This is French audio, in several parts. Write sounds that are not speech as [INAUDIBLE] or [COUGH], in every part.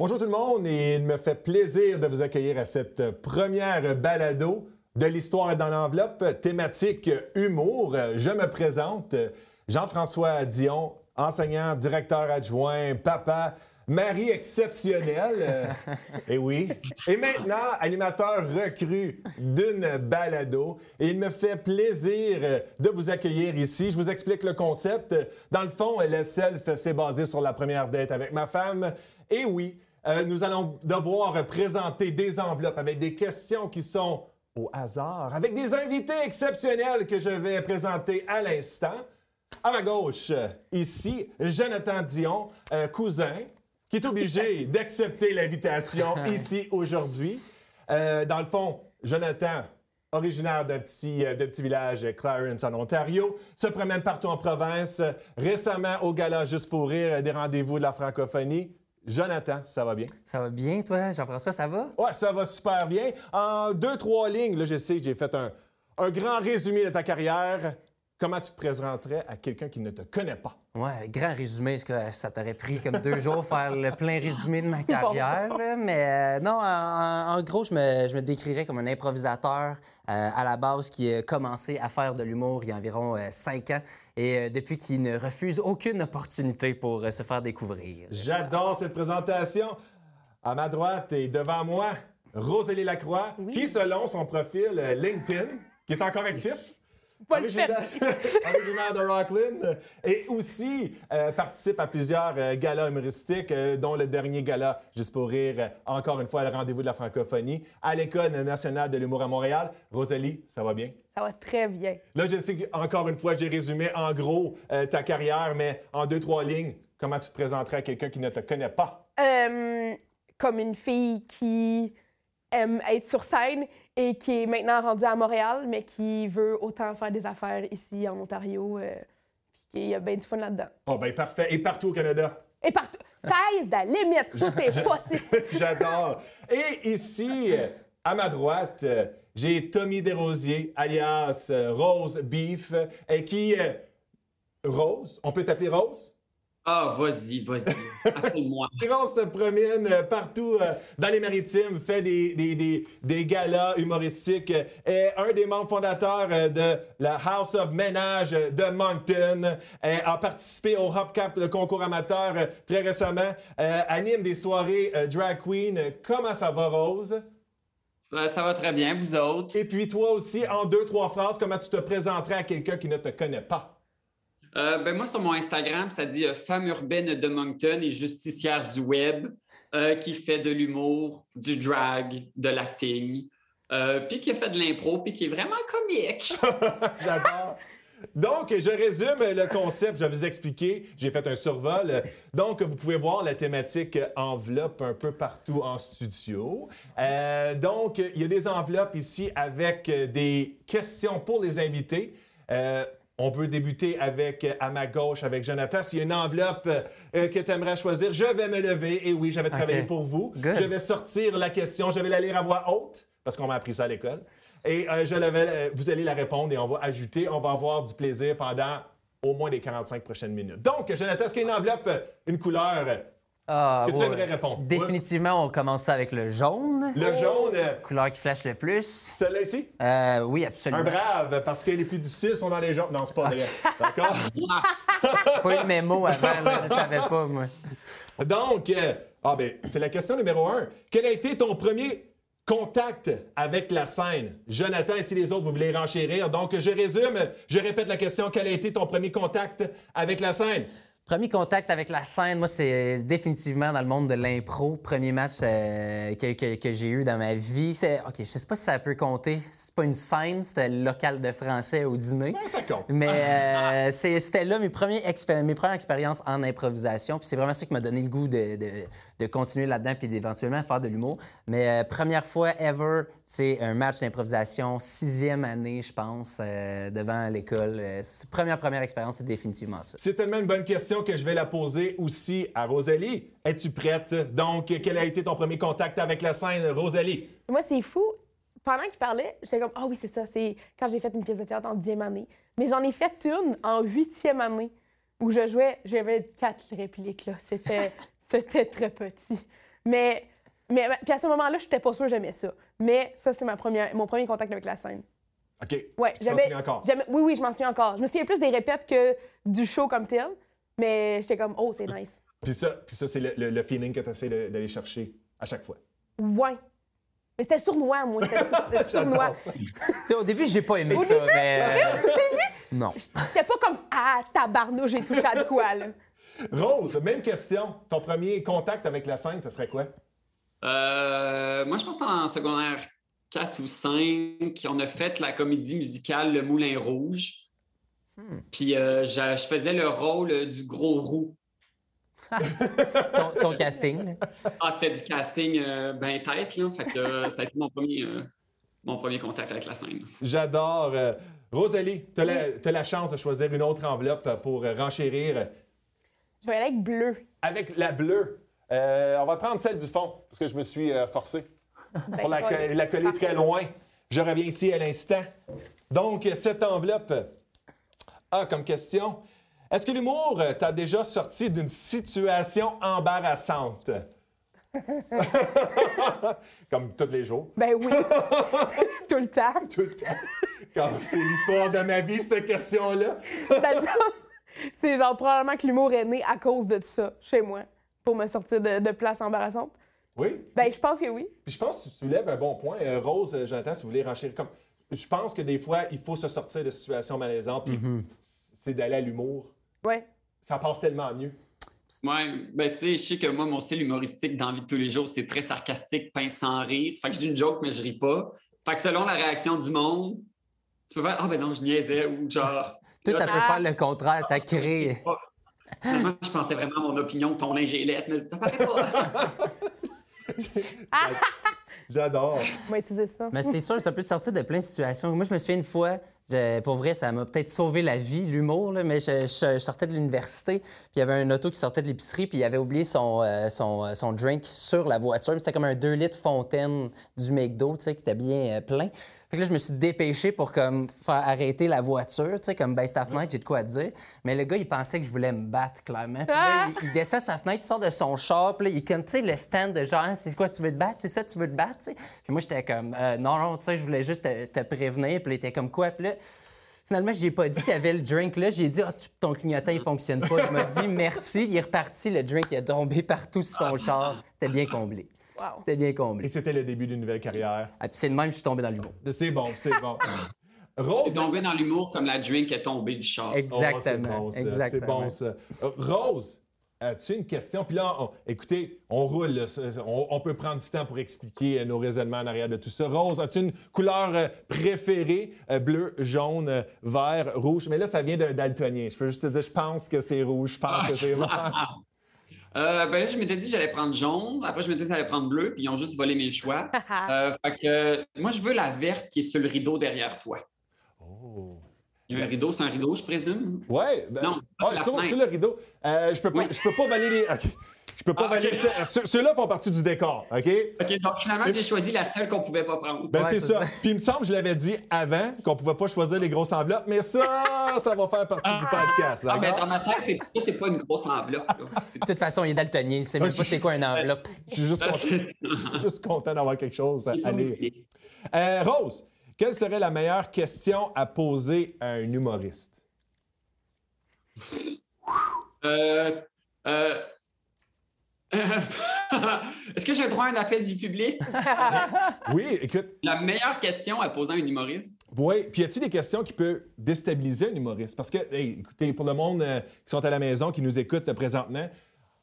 Bonjour tout le monde et il me fait plaisir de vous accueillir à cette première balado de l'histoire dans l'enveloppe thématique humour. Je me présente Jean-François Dion, enseignant, directeur adjoint, papa, mari exceptionnel. [LAUGHS] et oui. Et maintenant, animateur recru d'une balado. Et il me fait plaisir de vous accueillir ici. Je vous explique le concept. Dans le fond, le self, c'est basé sur la première date avec ma femme. Et oui, euh, nous allons devoir présenter des enveloppes avec des questions qui sont au hasard, avec des invités exceptionnels que je vais présenter à l'instant. À ma gauche, ici, Jonathan Dion, euh, cousin, qui est obligé [LAUGHS] d'accepter l'invitation [LAUGHS] ici aujourd'hui. Euh, dans le fond, Jonathan, originaire d'un petit, euh, petit village, Clarence, en Ontario, se promène partout en province. Récemment, au gala Juste pour rire, des rendez-vous de la francophonie. Jonathan, ça va bien? Ça va bien, toi, Jean-François, ça va? Ouais, ça va super bien. En deux, trois lignes, là, je sais que j'ai fait un, un grand résumé de ta carrière. Comment tu te présenterais à quelqu'un qui ne te connaît pas? Ouais, grand résumé, parce que ça t'aurait pris comme deux jours faire le plein résumé de ma [LAUGHS] carrière. là? Mais euh, non, en, en gros, je me, je me décrirais comme un improvisateur euh, à la base qui a commencé à faire de l'humour il y a environ euh, cinq ans et euh, depuis qui ne refuse aucune opportunité pour euh, se faire découvrir. J'adore cette présentation. À ma droite et devant moi, Rosalie Lacroix, qui, selon son profil euh, LinkedIn, qui est encore actif, Pas le originaire, [LAUGHS] originaire de Rockland, et aussi euh, participe à plusieurs euh, galas humoristiques, euh, dont le dernier gala, juste pour rire, encore une fois, le rendez-vous de la francophonie, à l'École nationale de l'humour à Montréal. Rosalie, ça va bien? Ça va très bien. Là, je sais qu'encore une fois, j'ai résumé en gros ta carrière, mais en deux, trois lignes, comment tu te présenterais à quelqu'un qui ne te connaît pas? Comme une fille qui aime être sur scène et qui est maintenant rendue à Montréal, mais qui veut autant faire des affaires ici en Ontario. euh, puis qu'il y a bien du fun là-dedans. Oh, ben parfait. Et partout au Canada? Et partout. Sky's the limit. Tout est [LAUGHS] possible. [LAUGHS] J'adore. Et ici, à ma droite, j'ai Tommy Desrosiers, alias euh, Rose Beef, et qui... euh, Rose, on peut t'appeler Rose? Ah, vas-y, vas-y. Appelle-moi. [LAUGHS] Rose se promène euh, partout euh, dans les maritimes, fait des, des, des, des galas humoristiques, est un des membres fondateurs euh, de la House of Ménage de Moncton, a participé au Hopcap, le concours amateur, très récemment, anime des soirées drag queen. Comment ça va, Rose? Ça va très bien, vous autres? Et puis toi aussi, en deux, trois phrases, comment tu te présenterais à quelqu'un qui ne te connaît pas? Euh, ben moi, sur mon Instagram, ça dit euh, femme urbaine de Moncton et justicière du web euh, qui fait de l'humour, du drag, de l'acting, puis qui a fait de l'impro, puis qui est vraiment comique. [LAUGHS] J'adore. Donc, je résume le concept, je vais vous expliquer. J'ai fait un survol. Donc, vous pouvez voir la thématique enveloppe un peu partout en studio. Donc, il y a des enveloppes ici avec des questions pour les invités. On peut débuter avec, euh, à ma gauche, avec Jonathan. S'il y a une enveloppe euh, que tu aimerais choisir, je vais me lever. Et oui, je vais travailler pour vous. Good. Je vais sortir la question, je vais la lire à voix haute, parce qu'on m'a appris ça à l'école. Et euh, je vais, euh, vous allez la répondre et on va ajouter, on va avoir du plaisir pendant au moins les 45 prochaines minutes. Donc, Jonathan, est-ce qu'il y a une enveloppe, une couleur Ah, que tu ouais. aimerais répondre? Définitivement, on commence ça avec le jaune, Le jaune, euh, couleur qui flash le plus. celle-là ici? Euh, oui, absolument. Un brave, parce que les plus difficiles sont dans les jaunes. Non, c'est pas vrai. [LAUGHS] D'accord? Pas eu mes mots avant, là, je savais pas, moi. Donc, euh, ah ben, c'est la question numéro un. Quel a été ton premier contact avec la scène? Jonathan et si les autres, vous voulez renchérir. Donc, je résume, je répète la question. Quel a été ton premier contact avec la scène? Premier contact avec la scène, moi, c'est définitivement dans le monde de l'impro. Premier match euh, que, que- que j'ai eu dans ma vie. C'est, OK, je sais pas si ça peut compter. C'est pas une scène, c'était le local de français au dîner. Ça compte. Mais euh, c'était là mes, premiers expé- mes premières expériences en improvisation. Puis c'est vraiment ça qui m'a donné le goût de, de- de continuer là-dedans puis d'éventuellement faire de l'humour. Mais euh, première fois ever, c'est un match d'improvisation, sixième année, je pense, euh, devant l'école. Euh, c'est première, première expérience, c'est définitivement ça. C'est tellement une bonne question que je vais la poser aussi à Rosalie. Es-tu prête? Donc, quel a été ton premier contact avec la scène, Rosalie? Moi, c'est fou. Pendant qu'il parlait, j'étais comme, ah oui, c'est ça, c'est quand j'ai fait une pièce de théâtre en dixième année. Mais j'en ai fait une en huitième année où je jouais, j'avais quatre répliques, là. C'était, [LAUGHS] c'était très petit. Mais, mais puis à ce moment-là, je n'étais pas sûre que j'aimais ça. Mais ça, c'est ma première, mon premier contact avec la scène. OK. Ouais, Tu j'avais- souviens encore? Oui, oui, je m'en souviens encore. Je me souviens plus des répètes que du show comme tel. Mais j'étais comme, oh, c'est nice. Puis ça, puis ça c'est le, le- le feeling que tu essaies d'aller chercher à chaque fois. Ouais. Mais c'était sournois, moi. C'était [LAUGHS] sournois. Au début, j'ai pas aimé ça, mais. euh, Non. J'étais pas comme, ah, tabarnouche, j'ai touché à de quoi, là. Rose, même question. Ton premier contact avec la scène, ce serait quoi? Euh, moi, je pense que c'était en secondaire 4 ou 5, on a fait la comédie musicale Le Moulin Rouge. Hmm. Puis euh, je, je faisais le rôle euh, du gros roux. [LAUGHS] Ton, ton casting. Ah, c'était du casting euh, ben tête, là. Fait que euh, ça a été mon premier, euh, mon premier contact avec la scène. J'adore. Rosalie, tu as, la, la chance de choisir une autre enveloppe pour renchérir Je vais aller avec bleu. avec la bleue. Euh, on va prendre celle du fond, parce que je me suis euh, forcé [LAUGHS] Ben, pour la, coller très loin. Je reviens ici à l'instant. Donc, cette enveloppe a comme question Est-ce que l'humour euh, t'a déjà sorti d'une situation embarrassante? [LAUGHS] Comme tous les jours. Ben oui. [LAUGHS] Tout le temps. Tout le temps. C'est l'histoire de ma vie, cette question-là. Sens- C'est genre probablement que l'humour est né à cause de ça, chez moi, pour me sortir de, de places embarrassantes. Oui. Ben, je pense que oui. Puis je pense que tu soulèves un bon point. Euh, Rose, euh, Jonathan, si vous voulez renchérir comme. Je pense que des fois, il faut se sortir de situations malaisantes, puis c'est d'aller à l'humour. Ouais. Ça passe tellement mieux. Ouais, ben tu sais, je sais que moi, mon style humoristique dans la vie de tous les jours, c'est très sarcastique, pince sans rire. Fait que je dis une joke, mais je ris pas. Fait que selon la réaction du monde, tu peux faire Ah ben non, je niaisais ou genre. [LAUGHS] Toi, ça peut Ah. faire le contraire, ça crée. Finalement, je pensais vraiment à mon opinion que ton linge est laid, mais ça paraît pas. [LAUGHS] J'adore. On va utiliser ça. Mais c'est sûr, ça peut te sortir de plein de situations. Moi, je me souviens une fois, je- pour vrai, ça m'a peut-être sauvé la vie, l'humour, là, mais je, je- je sortais de l'université, puis il y avait un auto qui sortait de l'épicerie, puis il avait oublié son, euh, son, euh, son drink sur la voiture. Mais C'était comme un 2 litres fontaine du McDo, tu sais, qui était bien euh, plein. Fait que là, je me suis dépêché pour comme faire arrêter la voiture, tu sais, comme baisse ta fenêtre, j'ai de quoi te dire. Mais le gars, il pensait que je voulais me battre, clairement. Puis là, il, il descend sa fenêtre, il sort de son char, puis là, il comme, tu sais, le stand de genre, c'est quoi, tu veux te battre, c'est ça, tu veux te battre, tu sais? Puis moi, j'étais comme, Euh, non, non, tu sais, je voulais juste te, te prévenir, puis il était comme quoi, puis là. Finalement, j'ai pas dit qu'il y avait le drink là. J'ai dit, ah, tu- ton clignotant, il fonctionne pas. Il m'a dit, merci. Il est reparti. Le drink, il a tombé partout sur son char. T'es bien comblé. Wow. T'es bien Et comblé. c'était le début d'une nouvelle carrière. Ah, c'est de même que je suis tombé dans l'humour. C'est bon, c'est bon. Rose. tombé dans l'humour comme la drink est tombée du char. Oh, c'est Exactement. C'est bon, ça. Euh, Rose, as-tu une question? Puis là, on- écoutez, on roule. là. On, on peut prendre du temps pour expliquer euh, nos raisonnements en arrière de tout ça. Rose, as-tu une couleur euh, préférée? Euh, bleu, jaune, euh, vert, rouge? Mais là, ça vient d'un daltonien. Je peux juste te dire, je pense que c'est rouge, je pense que c'est vert. [LAUGHS] [LAUGHS] Euh, ben là, je m'étais dit que j'allais prendre jaune. Après, je m'étais dit que j'allais prendre bleu, puis ils ont juste volé mes choix. [LAUGHS] Euh, fait que euh, moi, je veux la verte qui est sur le rideau derrière toi. Oh. Il y a un rideau, c'est un rideau, je présume? Ouais. Ben, Non, ah, fenêtre. sur le rideau. Euh, je peux pas, Oui. je peux pas valider les. Je peux pas Ah, valider ça. Ceux- Ceux-là font partie du décor, OK? OK, donc finalement, j'ai choisi la seule qu'on pouvait pas prendre. Ben, Ouais, c'est ça. ça. Puis il me semble, je l'avais dit avant, qu'on pouvait pas choisir les grosses enveloppes, mais ça, ça va faire partie du podcast. Ah, ben, d'accord? dans ma tête, c'est, pas une grosse enveloppe. [LAUGHS] De toute façon, il est daltonien. Il sait même pas c'est quoi une enveloppe. Je suis juste ça, content, juste content d'avoir quelque chose à, lire. Euh, Rose, quelle serait la meilleure question à poser à un humoriste? Euh, euh, [LAUGHS] Est-ce que j'ai le droit à un appel du public? [LAUGHS] Oui, écoute, La meilleure question à poser à un humoriste? oui. Puis y a-t-il des questions qui peuvent déstabiliser un humoriste? Parce que, hey, écoutez, pour le monde euh, qui sont à la maison, qui nous écoute euh, présentement,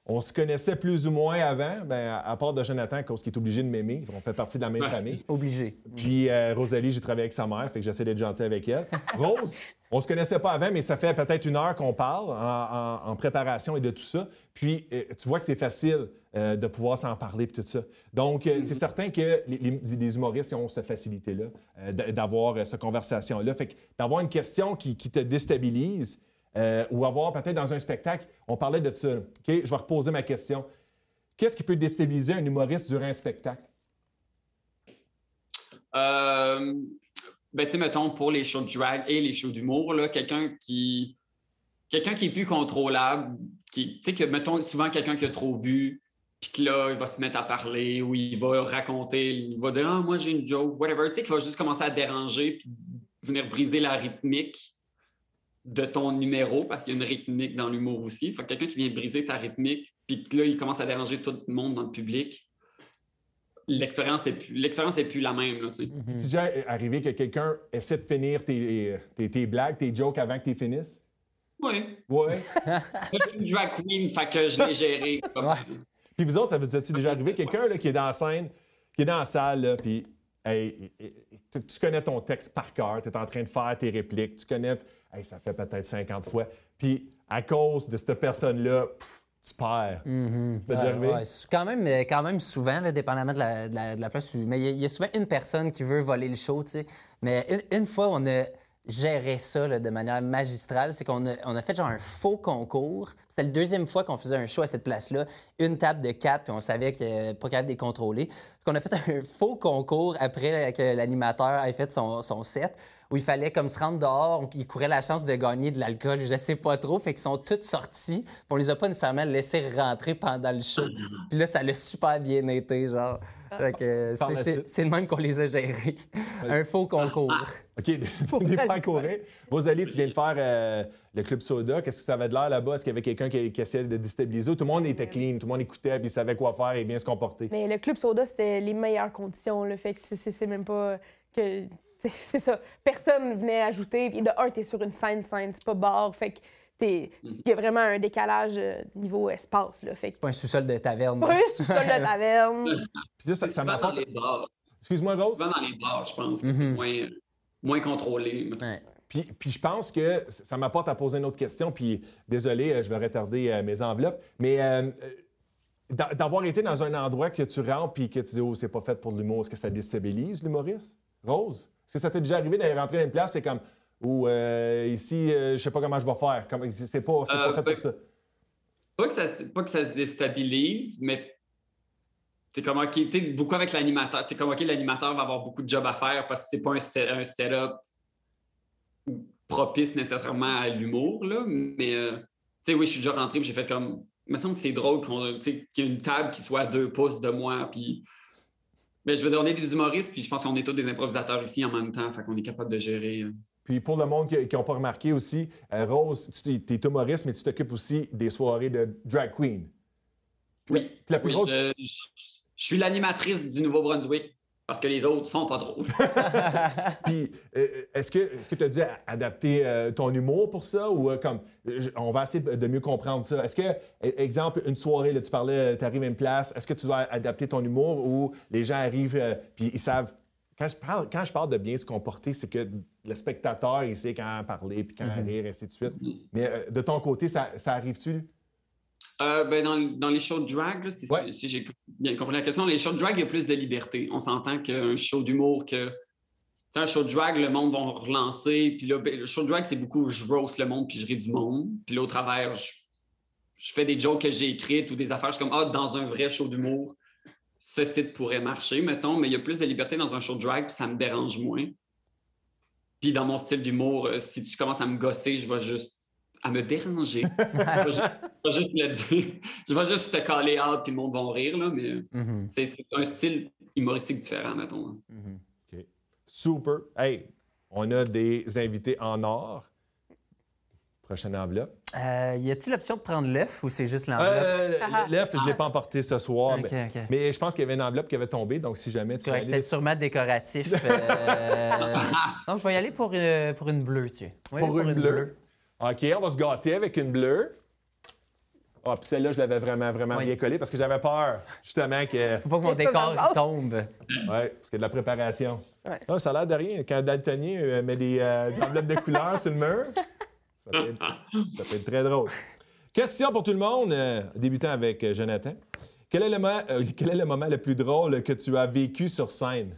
on se connaissait plus ou moins avant, ben, à, à part de Jonathan, cause qui est obligé de m'aimer. On fait partie de la même Ouais. famille. Obligé. Puis euh, Rosalie, j'ai travaillé avec sa mère, fait que j'essaie d'être gentil avec elle. Rose, on se connaissait pas avant, mais ça fait peut-être une heure qu'on parle en, en- en préparation et de tout ça. Puis euh, tu vois que c'est facile euh, de pouvoir s'en parler et tout ça. Donc euh, c'est certain que les, les- les humoristes ont cette facilité-là euh, d'avoir cette conversation-là. Fait que d'avoir une question qui, qui te déstabilise euh, ou avoir peut-être dans un spectacle, on parlait de ça. OK, je vais reposer ma question. Qu'est-ce qui peut déstabiliser un humoriste durant un spectacle? Euh, ben, tu mettons, pour les shows de drag et les shows d'humour, là, quelqu'un qui. Qui est plus contrôlable, qui, tu sais, que, mettons, souvent quelqu'un qui a trop bu, puis Puis que là, il va se mettre à parler ou il va raconter, il va dire Ah, moi j'ai une joke, whatever. Tu sais, qu'il va juste commencer à déranger puis venir briser la rythmique de ton numéro parce qu'il y a une rythmique dans l'humour aussi. Fait que quelqu'un qui vient briser ta rythmique puis que là, il commence à déranger tout le monde dans le public, l'expérience est plus, l'expérience est plus la même. Là, tu sais. C'est déjà arrivé que quelqu'un essaie de finir tes, tes, tes blagues, tes jokes avant que tu finisses? Oui. [LAUGHS] C'est une drag queen, fait que je l'ai géré. [LAUGHS] Ouais. Puis vous autres, ça vous est-tu déjà arrivé? Quelqu'un là, qui est dans la scène, qui est dans la salle, là, puis hey, tu, tu connais ton texte par cœur, tu es en train de faire tes répliques, tu connais, hey, ça fait peut-être 50 fois. Puis à cause de cette personne-là, pff, tu perds. C'est déjà arrivé? ouais, quand, même, euh, quand même souvent, là, dépendamment de la, de la- de la place. Mais il y a- il y, a souvent une personne qui veut voler le show, tu sais. Mais une, une fois, on a géré ça là, de manière magistrale. C'est qu'on a, on a fait genre un faux concours. C'était la deuxième fois qu'on faisait un show à cette place-là. Une table de quatre, puis on savait que pas capable de les contrôler. On a fait [LAUGHS] un faux concours après que l'animateur ait fait son, son set où il fallait comme se rendre dehors, il courait la chance de gagner de l'alcool, je sais pas trop, fait qu'ils sont tous sortis, puis on les a pas nécessairement laissés rentrer pendant le show. Puis là, ça l'a super bien été, genre. Fait que euh, Par c'est- de même qu'on les a gérés. un faux concours. OK, [LAUGHS] des pas courir. Rosalie, tu viens de faire euh, le Club Soda. Qu'est-ce que ça avait de l'air là-bas? Est-ce qu'il y avait quelqu'un qui, qui essayait de déstabiliser? Tout le monde était clean, tout le monde écoutait, puis savait quoi faire et bien se comporter. Mais le club soda, c'était les meilleures conditions. Le fait que c'est même pas que. C'est- ça. Personne venait ajouter. Puis de un, t'es sur une scène, scène, c'est pas bar. Fait que t'es. Il y a vraiment un décalage euh, niveau espace. Là. Fait que. Pas un sous-sol de taverne. Pas un sous-sol de taverne. [LAUGHS] Puis ça, m'apporte. Excuse-moi, Rose? Souvent dans les bars, je pense que c'est moins, moins contrôlé. Ouais. Puis, puis je pense que ça m'apporte à poser une autre question. Puis désolé, euh, je vais retarder euh, mes enveloppes. Mais euh, d'a- d'avoir été dans un endroit que tu rentres puis que tu dis, oh, c'est pas fait pour l'humour, est-ce que ça déstabilise l'humoriste? Rose? Est-ce que ça t'est déjà arrivé d'aller rentrer dans une place, t'es comme, ou euh, ici, euh, je sais pas comment je vais faire. Comme, c'est pas, c'est pas Euh, fait ben, pour ça. Pas que, ça, se- pas que ça se déstabilise, mais t'es comme OK, tu sais, beaucoup avec l'animateur. T'es comme OK, l'animateur va avoir beaucoup de job à faire parce que c'est pas un, set- un setup propice nécessairement à l'humour, là. Mais, euh, tu sais, oui, je suis déjà rentré, j'ai fait comme. Il me semble que c'est drôle qu'il y ait une table qui soit à deux pouces de moi, puis. Mais je veux dire, on est des humoristes, puis je pense qu'on est tous des improvisateurs ici en même temps, fait qu'on est capable de gérer. euh. Puis pour le monde qui n'a pas remarqué aussi, euh, Rose, tu es humoriste, mais tu t'occupes aussi des soirées de drag queen. Oui. La plus Oui, grosse- je, je- je suis l'animatrice du Nouveau-Brunswick parce que les autres sont pas drôles. [LAUGHS] Puis, euh, est-ce que est-ce tu as dû adapter euh, ton humour pour ça ou euh, comme on va essayer de mieux comprendre ça. Est-ce que e- exemple une soirée là, tu parlais tu arrives à une place, est-ce que tu dois adapter ton humour ou les gens arrivent euh, puis ils savent quand je parle quand je parle de bien se comporter, c'est que le spectateur il sait quand parler puis quand rire ainsi de suite. Mais euh, de ton côté ça, ça arrive-tu Euh, ben, dans, dans les shows de drag, là, si, Ouais. si j'ai bien compris la question, les shows de drag, il y a plus de liberté. On s'entend qu'un show d'humour, que. un show de drag, le monde va relancer. Puis là, ben, le show de drag, c'est beaucoup je roast le monde puis je ris du monde. Puis là, au travers, je, je fais des jokes que j'ai écrites ou des affaires. Je suis comme, ah, dans un vrai show d'humour, ce site pourrait marcher, mettons. Mais il y a plus de liberté dans un show de drag, puis ça me dérange moins. Puis dans mon style d'humour, euh, si tu commences à me gosser, je vais juste à me déranger. [LAUGHS] je, vais juste, je vais juste le dire. Je vais juste te caler out puis le monde va rire, là, mais Mhm, c'est c'est un style humoristique différent, mettons. hein. mhm. OK. Super. Hey, on a des invités en or. Prochaine enveloppe. Euh, y a-t-il l'option de prendre l'œuf ou c'est juste l'enveloppe? Euh, Ah. L'œuf, je ne l'ai pas emporté ce soir. Mais, je pense qu'il y avait une enveloppe qui avait tombé, donc si jamais tu c'est sûrement décoratif. [LAUGHS] euh, Non, je vais y aller pour, euh, pour une bleue, tu sais. Oui, Pour une bleue. OK, on va se gâter avec une bleue. Ah, puis celle-là, je l'avais vraiment, vraiment Oui. bien collée parce que j'avais peur, justement, que. [LAUGHS] Faut pas que mon Que décor il tombe. Ouais, parce qu'il y a de la préparation. Ouais. Ah, ça a l'air de rien. Quand Daltonien euh, met des, euh, des enveloppes de couleurs sur le mur, ça peut, être, ça peut être très drôle. Question pour tout le monde, euh, débutant avec euh, Jonathan. Quel est, le moment, euh, quel est le moment le plus drôle que tu as vécu sur scène?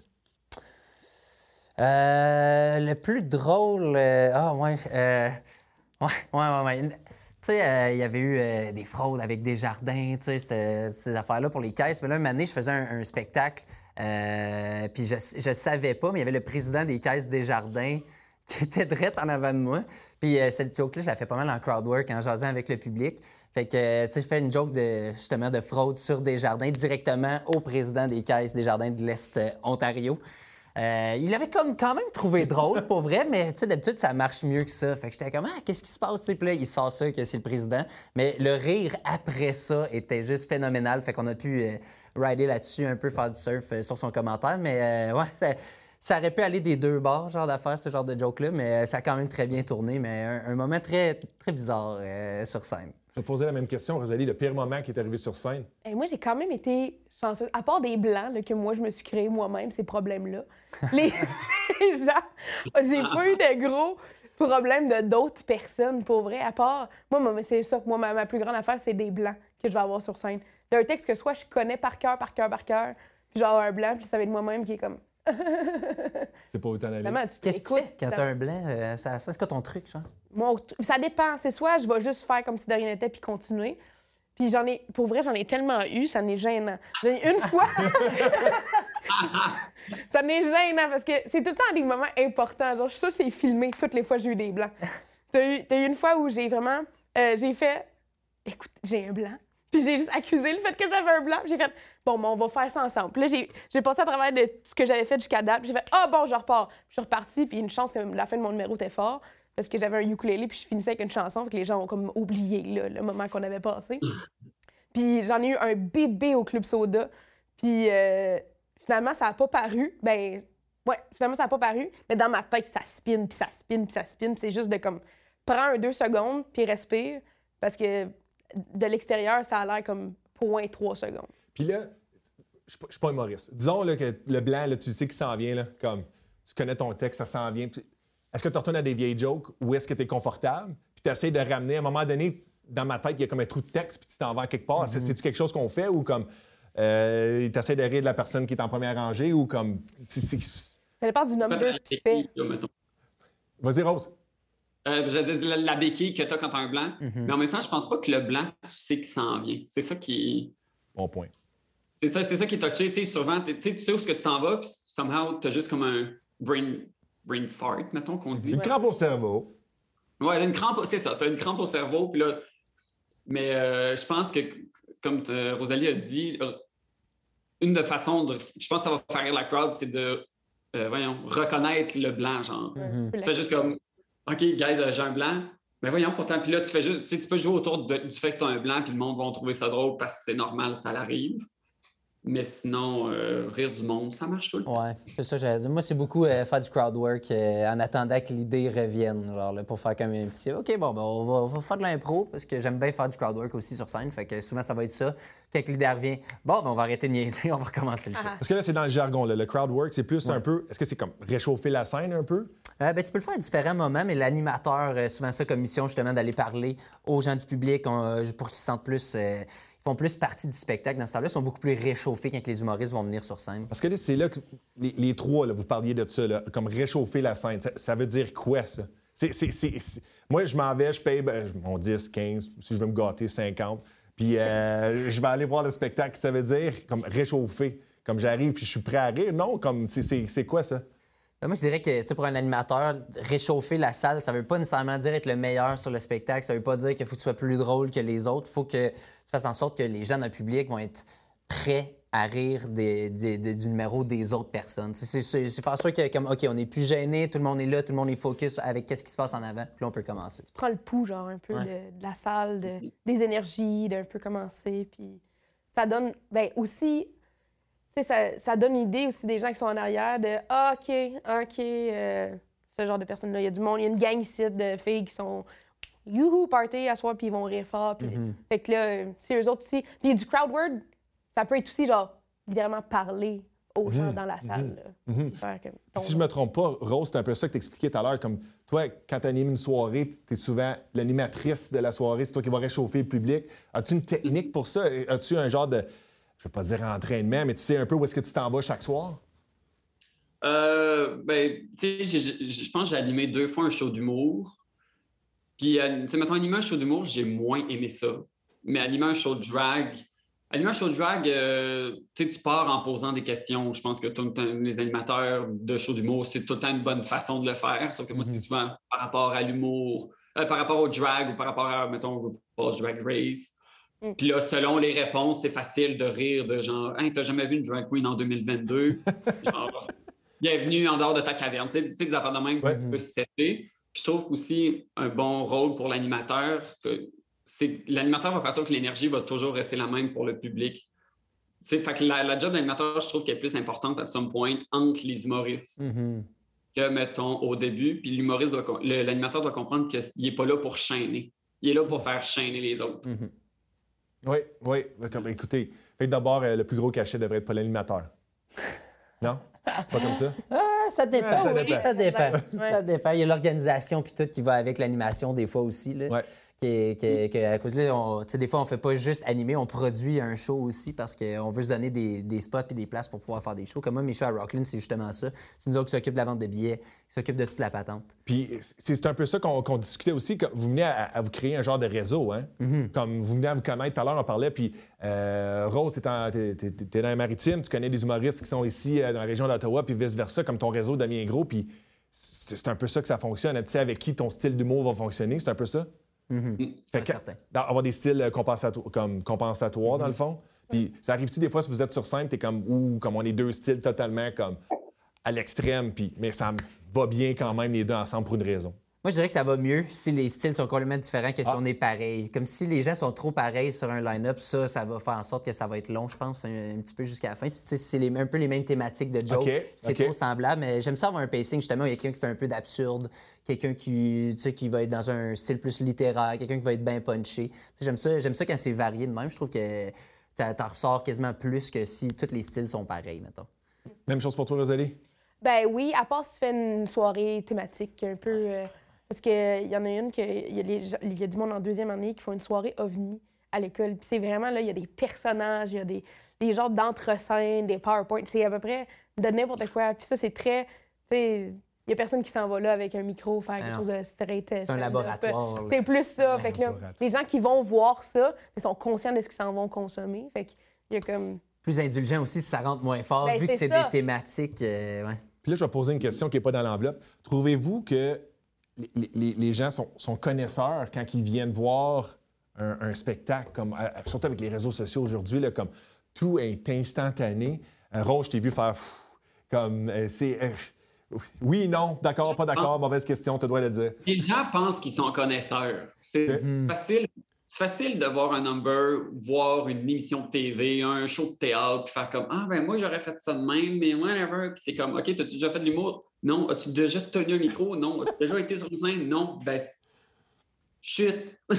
Euh, le plus drôle. euh, Ah, ouais. Ouais, ouais, ouais. Tu sais, euh, il y avait eu euh, des fraudes avec des jardins, tu sais, ces affaires-là pour les caisses. Mais là, une année, je faisais un, spectacle, euh, puis je, je savais pas, mais il y avait le président des caisses des jardins [LAUGHS] qui était direct en avant de moi. Puis cette joke-là, je la fais pas mal en crowd work, en jasant avec le public. Fait que, tu sais, je fais une joke de, justement de fraude sur des jardins directement au président des caisses des jardins de l'Est Ontario. Euh, il avait comme quand même trouvé drôle, pour vrai, mais d'habitude, ça marche mieux que ça. Fait que j'étais comme, ah, qu'est-ce qui se passe? Puis là, il sort ça, que c'est le président. Mais le rire après ça était juste phénoménal. Fait qu'on a pu euh, rider là-dessus, un peu faire du surf euh, sur son commentaire. Mais ouais, ça, aurait pu aller des deux bords, genre d'affaires, ce genre de joke-là. Mais ça a quand même très bien tourné. Mais un, moment très, très bizarre sur scène. Je vais te poser la même question, Rosalie, le pire moment qui est arrivé sur scène? Et moi, j'ai quand même été chanceuse. À part des blancs que moi, je me suis créé moi-même, ces problèmes-là. [LAUGHS] Les... [LAUGHS] gens, j'ai pas eu de gros problèmes de d'autres personnes, pour vrai. À part, moi, c'est ça. Moi, ma, plus grande affaire, c'est des blancs que je vais avoir sur scène. D'un texte que soit je connais par cœur, par cœur, par cœur, puis genre un blanc, puis ça va être moi-même qui est comme. [LAUGHS] c'est pas autant d'aller. Qu'est-ce que tu fais quand t'as un blanc? Euh, ça, c'est quoi ton truc, ça? ça dépend. C'est soit je vais juste faire comme si de rien n'était puis continuer. Puis j'en ai, pour vrai, j'en ai tellement eu, ça n'est gênant. Une fois, [LAUGHS] ça n'est gênant parce que c'est tout le temps des moments importants. Genre, je suis sûre que c'est filmé toutes les fois que j'ai eu des blancs. T'as eu, as eu une fois où j'ai vraiment, euh, j'ai fait, écoute, j'ai un blanc. Puis j'ai juste accusé le fait que j'avais un blanc. J'ai fait, bon, on va faire ça ensemble. Puis là, j'ai passé à travers de ce que j'avais fait jusqu'à date. J'ai fait, ah bon, je repars. je suis repartie, puis une chance que la fin de mon numéro était fort parce que j'avais un ukulélé puis je finissais avec une chanson, que les gens ont comme oublié le moment qu'on avait passé. [LAUGHS] puis j'en ai eu un bébé au Club Soda. Puis euh, finalement, ça n'a pas paru. Ben, ouais, finalement, ça n'a pas paru. Mais dans ma tête, ça spin, puis ça spin, puis ça spin. c'est juste de comme, prends un deux secondes, puis respire. Parce que de l'extérieur, ça a l'air comme point trois secondes. Puis là, je ne suis pas humoriste. Disons là, que le blanc, là, tu sais qu'il s'en vient, là, comme tu connais ton texte, ça s'en vient. Est-ce que tu retournes à des vieilles jokes ou est-ce que tu es confortable? Puis tu essaies de ramener, à un moment donné, dans ma tête, il y a comme un trou de texte, puis tu t'en vas quelque part. Mm-hmm. C'est-tu quelque chose qu'on fait ou comme euh, tu essaies de rire de la personne qui est en première rangée ou comme. Ça dépend du nombre que tu fais. Vas-y, Rose. Euh, la, la, béquille que tu as quand tu as un blanc. Mm-hmm. Mais en même temps, je pense pas que le blanc, tu sais qu'il s'en vient. C'est ça qui. Bon point. C'est ça, ça qui est touché. Tu sais, souvent, tu sais où ce que tu t'en vas, puis somehow, tu as juste comme un brain brain fart, mettons qu'on dit. Une crampe au cerveau. Ouais, une crampe, c'est ça, tu as une crampe au cerveau, puis là. Mais euh, je pense que, comme Rosalie a dit, euh, une des façons de. Je pense que ça va faire rire la crowd, c'est de, euh, voyons, reconnaître le blanc, genre. Mm Tu fais juste comme, OK, guys, j'ai un blanc. Mais voyons, pourtant, puis là, tu fais juste, tu peux jouer autour du fait que tu as un blanc, puis le monde va trouver ça drôle parce que c'est normal, ça l'arrive. Mais sinon, euh, rire du monde, ça marche tout le temps. Ouais, c'est ça, j'allais dire. Moi, c'est beaucoup euh, faire du crowd work euh, en attendant que l'idée revienne. Genre, là, pour faire comme un petit OK, bon, ben, on, va, on, va, faire de l'impro parce que j'aime bien faire du crowd work aussi sur scène. Fait que souvent, ça va être ça. Quand l'idée revient, bon, ben, on va arrêter de niaiser, [LAUGHS] on va recommencer le show. Parce que là, c'est dans le jargon. Le crowd work, c'est plus un peu. Est-ce que c'est comme réchauffer la scèine un peu? ben, tu peux le faire à différents moments, mais l'animateur, souvent ça comme mission, justement, d'aller parler aux gens du public pour qu'ils se sentent plus font plus partie du spectacle dans ce temps-là, sont beaucoup plus réchauffés quand les humoristes vont venir sur scène. Parce que c'est là que les, trois, là, vous parliez de ça, comme réchauffer la scène. Ça, veut dire quoi, ça? Moi, je m'en vais, je paye ben, mon 10, 15, si je veux me gâter, 50. Puis euh, [LAUGHS] je vais aller voir le spectacle. Ça veut dire comme réchauffer. Comme j'arrive puis je suis prêt à rire. Non, comme c'est quoi ça? Ben, moi, je dirais que pour un animateur, réchauffer la salle, ça veut pas nécessairement dire être le meilleur sur le spectacle. Ça veut pas dire qu'il faut que tu sois plus drôle que les autres. Il faut que tu fasses en sorte que les gens dans le public vont être prêts à rire des, du numéro des autres personnes. C'est faire sûr que, comme, OK, on est plus gêné, tout le monde est là, tout le monde est focus avec qu'est-ce qui se passe en avant, puis là, on peut commencer. Tu prends le pouls, genre, un peu de, la salle, des énergies, d'un peu commencer, puis ça donne, ben aussi, ça, ça, donne l'idée aussi des gens qui sont en arrière de Ah, OK, OK, euh, ce genre de personnes-là. Il y a du monde, il y a une gang ici de filles qui sont youhou, party à soir, puis ils vont rire fort. Mm-hmm. Fait que là, c'est eux autres aussi. Puis du crowd word, ça peut être aussi genre, littéralement parler aux gens mm-hmm. dans la salle. Mm-hmm. si je me trompe pas, Rose, c'est un peu ça que tu expliquais tout à l'heure. Comme toi, quand tu animes une soirée, tu es souvent l'animatrice de la soirée, c'est toi qui vas réchauffer le public. As-tu une technique pour ça? As-tu un genre de je veux pas dire entraînement, mais tu sais un peu où est-ce que tu t'en vas chaque soir? Euh, ben, tu sais, je pense que j'ai animé deux fois un show d'humour. Puis, euh, tu sais, mettons, animer un show d'humour, j'ai moins aimé ça. Mais animer un show de drag, animer un show de drag, euh, tu pars en posant des questions. Je pense que tous les animateurs de show d'humour, c'est tout le temps une bonne façon de le faire. Sauf que moi, c'est mm-hmm. souvent par rapport à l'humour, par rapport au drag ou par rapport à, mettons, Drag Race Mm. Puis là, selon les réponses, c'est facile de rire de genre, hey, t'as jamais vu une drag queen en 2022? [LAUGHS] genre, bienvenue en dehors de ta caverne. Tu sais, tu des affaires de même Ouais. qui peuvent se. Puis je trouve qu'aussi un bon rôle pour l'animateur, que c'est l'animateur va faire ça que l'énergie va toujours rester la même pour le public. Tu sais, fait que la, la job d'animateur, je trouve qu'elle est plus importante à some point entre les humoristes Mhm. que, mettons, au début. Puis l'humoriste doit, l'animateur doit comprendre qu'il n'est pas là pour chaîner. Il est là pour faire chaîner les autres. Mhm. Oui, oui. Comme, écoutez, fait que d'abord, euh, le plus gros cachet devrait être pas l'animateur. [LAUGHS] Non? C'est pas comme ça? Ah, ça dépend. Ouais, ça oui, dépend. Ça dépend. Ouais. Ça dépend. Il y a l'organisation puis tout qui va avec l'animation des fois aussi. Là, Ouais. Qui est- qui est- que à cause de là, tu sais, des fois, on fait pas juste animer, on produit un show aussi parce qu'on veut se donner des, des spots et des places pour pouvoir faire des shows. Comme moi, mes shows à Rockland, c'est justement ça. C'est nous autres qui s'occupent de la vente de billets, qui s'occupent de toute la patente. Puis c'est un peu ça qu'on discutait aussi. Comme vous venez à, à vous créer un genre de réseau, hein? Comme vous venez à vous connaître. Tout à l'heure, on parlait, puis euh, Rose, t'es t'es dans les maritimes, tu connais des humoristes qui sont ici euh, dans la région d'Ottawa, puis vice-versa, comme ton réseau devient gros, puis c'est c'est un peu ça que ça fonctionne. Tu sais avec qui ton style d'humour va fonctionner, c'est un peu ça? Mhm. Fait que- certain. dans- avoir des styles euh, compensato- comme compensatoires, dans le fond. Puis ça arrive-tu des fois, si vous êtes sur scène, t'es comme, ouh, comme on est deux styles totalement comme à l'extrême, puis mais ça va bien quand même les deux ensemble pour une raison. Moi, je dirais que ça va mieux si les styles sont complètement différents que si Ah. on est pareil. Comme si les gens sont trop pareils sur un line-up, ça, ça va faire en sorte que ça va être long, je pense, un, un petit peu jusqu'à la fin. Si, c'est les- un peu les mêmes thématiques de joke. OK, C'est trop semblable, mais j'aime ça avoir un pacing, justement, où il y a quelqu'un qui fait un peu d'absurde, quelqu'un qui, tu sais, qui va être dans un style plus littéraire, quelqu'un qui va être bien punché. J'aime ça, j'aime ça quand c'est varié de même. Je trouve que t'en t'en ressors quasiment plus que si tous les styles sont pareils, mettons. Même chose pour toi, Rosalie? Ben oui, à part si tu fais une soirée thématique un peu. euh, parce qu'il y en a une, que il y, a il y du monde en deuxième année qui font une soirée ovni à l'école. Puis c'est vraiment, là, il y a des personnages, il y a des, des genres d'entre-scènes, des PowerPoint. C'est à peu près de n'importe quoi. Puis ça, c'est très. Tu sais, il y a personne qui s'en va là avec un micro faire quelque chose de straight. C'est un laboratoire. C'est plus ça. Fait que là, les gens qui vont voir ça, ils sont conscients de ce qu'ils s'en vont consommer. Fait qu'il y a comme. Plus indulgent aussi si ça rentre moins fort, Ben, vu que c'est des thématiques. euh, ouais. Puis là, je vais poser une question qui n'est pas dans l'enveloppe. Trouvez-vous que les, les- les gens sont, sont connaisseurs quand ils viennent voir un, un spectacle, comme, euh, surtout avec les réseaux sociaux aujourd'hui, là, comme tout est instantané. Euh, Rose, je t'ai vu faire pff, comme euh, c'est. euh, oui, non, d'accord, pas d'accord, mauvaise question, tu dois le dire. Les gens pensent qu'ils sont connaisseurs. C'est facile. C'est facile de voir un number, voir une émission de TV, un show de théâtre, puis faire comme Ah, ben moi, j'aurais fait ça de même, mais whatever. Puis t'es comme OK, t'as-tu déjà fait de l'humour? Non. As-tu déjà tenu un micro? Non. As-tu déjà été sur une scène? Non. Ben, chut. [LAUGHS]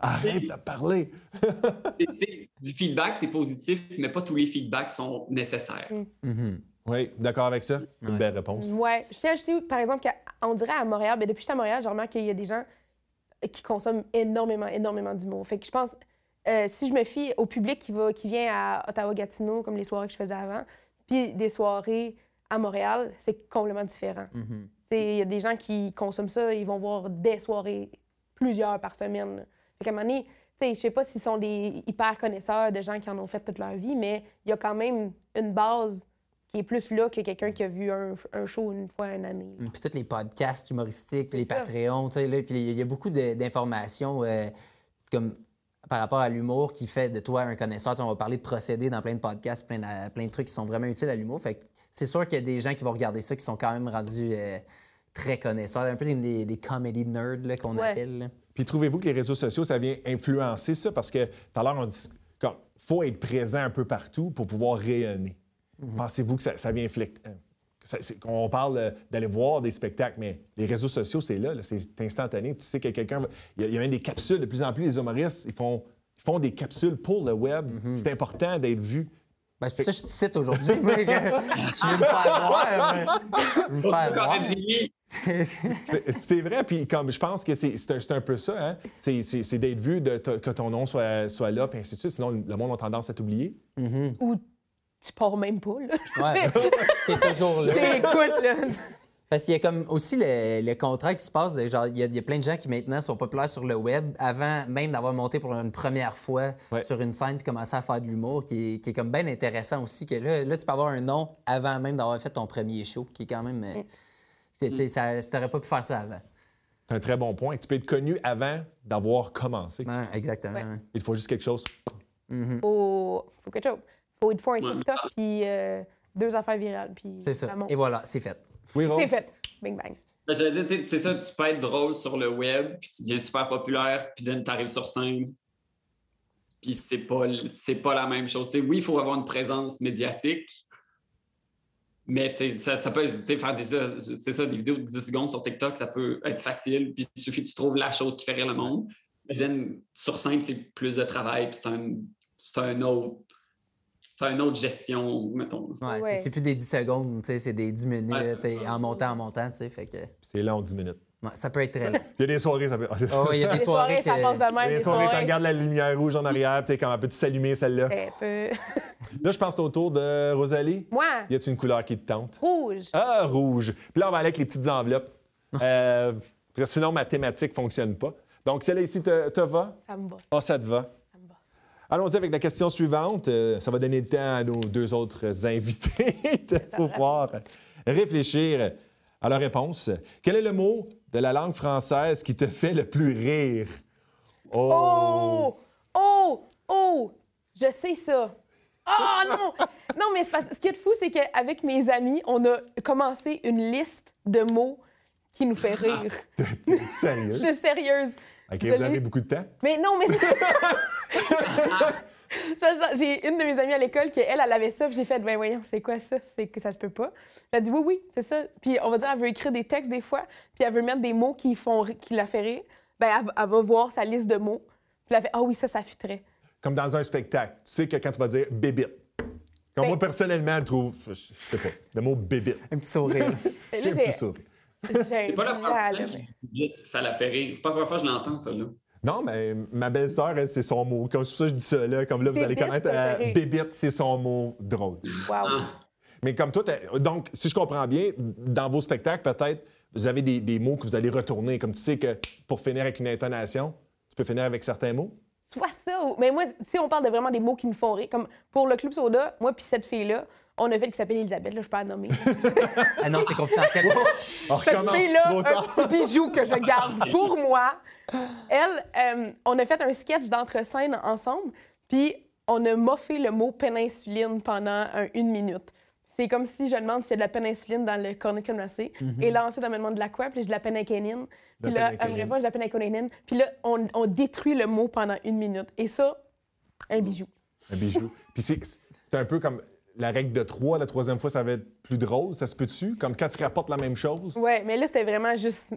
Arrête de parler. [LAUGHS] Du feedback, c'est positif, mais pas tous les feedbacks sont nécessaires. Mhm. Oui, d'accord avec ça? Une belle réponse. Ouais. Je tiens à ajouter, par exemple, qu'on dirait à Montréal, ben depuis que j'étais à Montréal, je remarque qu'il y a des gens qui consomment énormément, énormément d'humour. Fait que je pense, euh, si je me fie au public qui, va, qui vient à Ottawa-Gatineau, comme les soirées que je faisais avant, puis des soirées à Montréal, c'est complètement différent. Tu sais, Il y a des gens qui consomment ça, ils vont voir des soirées, plusieurs par semaine. Fait qu'à un moment donné, je sais pas s'ils sont des hyper connaisseurs de gens qui en ont fait toute leur vie, mais il y a quand même une base qui est plus là que quelqu'un qui a vu un, un show une fois une année. là. Puis tous les podcasts humoristiques, puis les ça. Patreons, tu sais, là, puis il y a beaucoup d'informations euh, comme par rapport à l'humour qui fait de toi un connaisseur. On va parler de procédés dans plein de podcasts, plein de, plein de trucs qui sont vraiment utiles à l'humour. Fait que c'est sûr qu'il y a des gens qui vont regarder ça qui sont quand même rendus euh, très connaisseurs, un peu des, des, des comedy nerds qu'on Ouais. appelle. là. Puis trouvez-vous que les réseaux sociaux, ça vient influencer ça? Parce que tout à l'heure, on dit qu'il faut être présent un peu partout pour pouvoir rayonner. Pensez-vous que ça, ça vient inflect- euh, que ça- c'est- On parle d'aller voir des spectacles, mais les réseaux sociaux, c'est là, là, c'est instantané. Tu sais que quelqu'un. Il y, a, il y a même des capsules. De plus en plus, les humoristes, ils font, ils font des capsules pour le web. C'est important d'être vu. Ben, c'est pour ça que je te cite aujourd'hui, [LAUGHS] je veux me faire voir. mais- Je veux me faire voir. C'est vrai, puis comme je pense que c'est un, peu ça, hein? c'est d'être vu, de, que ton nom soit, soit là, puis ainsi de suite. Sinon, le monde a tendance à t'oublier. Ou tu pars même pas, là. Ouais, [LAUGHS] t'es toujours là. Écoute, là. Parce qu'il y a comme aussi le, le contrat qui se passe. de genre, il y, a, il y a plein de gens qui maintenant sont populaires sur le web avant même d'avoir monté pour une première fois Ouais. sur une scène puis commencer à faire de l'humour, qui est, qui est comme bien intéressant aussi. Que là, là, tu peux avoir un nom avant même d'avoir fait ton premier show, qui est quand même. euh, c'est- tu sais, ça- Tu n'aurais pas pu faire ça avant. C'est un très bon point. Tu peux être connu avant d'avoir commencé. Ouais, exactement. Ouais. Il te faut juste quelque chose. Mhm. Faut, faut quelque chose. Faut, il faut un Ouais, TikTok puis euh, deux affaires virales. Puis C'est ça. monte. Et voilà, c'est fait. Oui, Rose? C'est fait. Bing bang. Ben, j'allais dire, tu sais, c'est ça, tu peux être drôle sur le web, puis tu deviens super populaire, puis then tu arrives sur scène, puis c'est pas, c'est pas la même chose. Tu sais, oui, il faut avoir une présence médiatique, mais ça, ça peut, faire des, c'est ça, des vidéos de 10 secondes sur TikTok, ça peut être facile, puis il suffit que tu trouves la chose qui fait rire le monde. Mais then, sur scène, c'est plus de travail, puis c'est un, c'est un autre, c'est une autre gestion, mettons. Ouais, Ouais. c'est- plus des 10 secondes, tu sais, c'est des 10 minutes et en montant, en montant, tu sais. Fait que C'est long, 10 minutes. ouais, ça peut être très long. Il y a des soirées, ça peut. Ah. Oh, il y a [LAUGHS] des soirées soirées, ça passe que. de même. Il y a des soirées, tu regardes la lumière rouge en arrière, t'es comme, peux-tu s'allumer celle-là? Peu. [LAUGHS] Là, je pense au tour de Rosalie. Moi, Y a-tu une couleur qui te tente? rouge. Ah, rouge. Puis là, on va aller avec les petites enveloppes. Euh, parce que sinon, ma thématique ne fonctionne pas. Donc, celle-là ici te, te va? Ça me va. Ah, ça te va. Allons-y avec la question suivante. Euh, ça va donner le temps à nos deux autres invités [LAUGHS] de pouvoir réfléchir à leur réponse. Quel est le mot de la langue française qui te fait le plus rire? Oh! Oh! Oh! Je sais ça. Ah non! Non, mais parce... ce qui est fou, c'est qu'avec mes amis, on a commencé une liste de mots qui nous fait rire. T'es sérieux? [LAUGHS] Je suis sérieuse. OK, vous avez beaucoup de temps? Mais non, mais. [LAUGHS] J'ai une de mes amies à l'école qui, elle, elle avait ça, puis j'ai fait, ben voyons, c'est quoi ça? C'est que ça se peut pas. Elle a dit, oui, oui, c'est ça. Puis on va dire, elle veut écrire des textes des fois, puis elle veut mettre des mots qui, font, qui la fait rire. Ben, elle, elle va voir sa liste de mots, puis elle fait, ah oui, ça, ça fitterait. Comme dans un spectacle. Tu sais que quand tu vas dire bébite. Comme Ben- moi, personnellement, je trouve, je sais pas, le mot bébite. Un petit sourire. [LAUGHS] Là, un petit sourire. C'est pas la première fois que ça la fait rire. C'est pas la première fois que je l'entends, ça, là. Non, mais ma belle-sœur, elle, c'est son mot. Comme c'est pour ça que je dis ça, là. Comme là, vous allez connaître, euh, bébite, c'est son mot drôle. Wow. Ah. Mais comme toi, donc, si je comprends bien, dans vos spectacles, peut-être, vous avez des, des mots que vous allez retourner. Comme tu sais que pour finir avec une intonation, tu peux finir avec certains mots. Soit ça, ou... mais moi, si on parle de vraiment des mots qui me font rire, comme pour le Club Soda, moi puis cette fille-là, on a fait qui s'appelle Elisabeth, là, je peux pas la nommer. [LAUGHS] Ah non, c'est confidentiel. On Cette recommence trop un tard. petit bijou que je garde [LAUGHS] pour moi. Elle, euh, on a fait un sketch d'entre-scène ensemble, puis on a moffé le mot péninsuline pendant un- une minute. C'est comme si je demande s'il y a de la péninsuline dans le cornet conversé. Et là, ensuite, elle me demande de la quoi, puis j'ai de la. Puis là, elle me répond, de la pénincéline. Puis là, on, on détruit le mot pendant une minute. Et ça, un bijou. Un bijou. Puis c'est c'est un peu comme la règle de trois. La troisième fois, ça va être plus drôle. Ça se peut-tu? Comme quand tu rapportes la même chose? Ouais, mais là, c'était vraiment juste.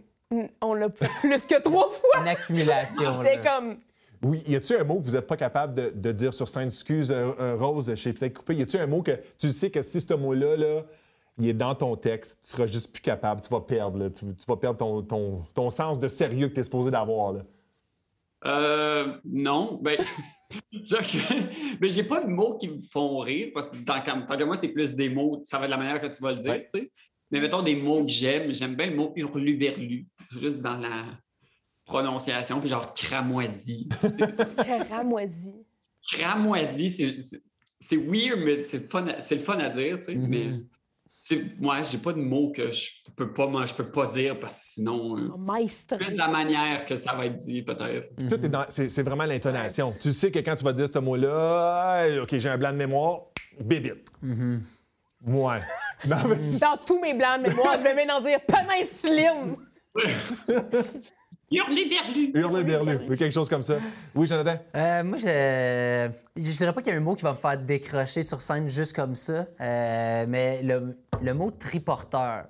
On l'a [LAUGHS] plus que trois fois. Une accumulation. C'était là. comme. Oui, y a-tu un mot que vous n'êtes pas capable de, de dire sur scène? Excuse, euh, euh, Rose, je t'ai peut-être coupé. Y a-tu un mot que tu sais que si ce mot-là, là, il est dans ton texte, tu seras juste plus capable, tu vas perdre, là. Tu, tu vas perdre ton, ton, ton sens de sérieux que tu es supposé d'avoir. Euh, non, ben, [LAUGHS] je- ben, j'ai pas de mots qui me font rire parce que tant, qu'à- tant que moi, c'est plus des mots, ça va de la manière que tu vas le dire, Ouais. tu sais. Mais mettons des mots que j'aime, j'aime bien le mot hurluberlu, juste dans la prononciation, puis genre cramoisi. [LAUGHS] Cramoisi. cramoisi, c'est- weird, mais c'est le fun à, c'est le fun à dire, tu sais. Mhm. Mais moi, j'ai pas de mots que je peux pas, moi, je peux pas dire parce que sinon, euh, Oh, maître. peut-être la manière que ça va être dit, peut-être. Tout est dans- c'est, vraiment l'intonation. Tu sais que quand tu vas dire ce mot-là, OK, j'ai un blanc de mémoire, bébite. Mhm. Ouais. [LAUGHS] Non, mais tu- Dans tous mes blancs de mémoire, je vais maintenant dire péninsuline. [LAUGHS] Hurluberlu! hurle berlu ou quelque chose comme ça. Oui, Jonathan? Euh, moi, je je dirais pas qu'il y a un mot qui va me faire décrocher sur scène juste comme ça, euh, mais le, le mot triporteur.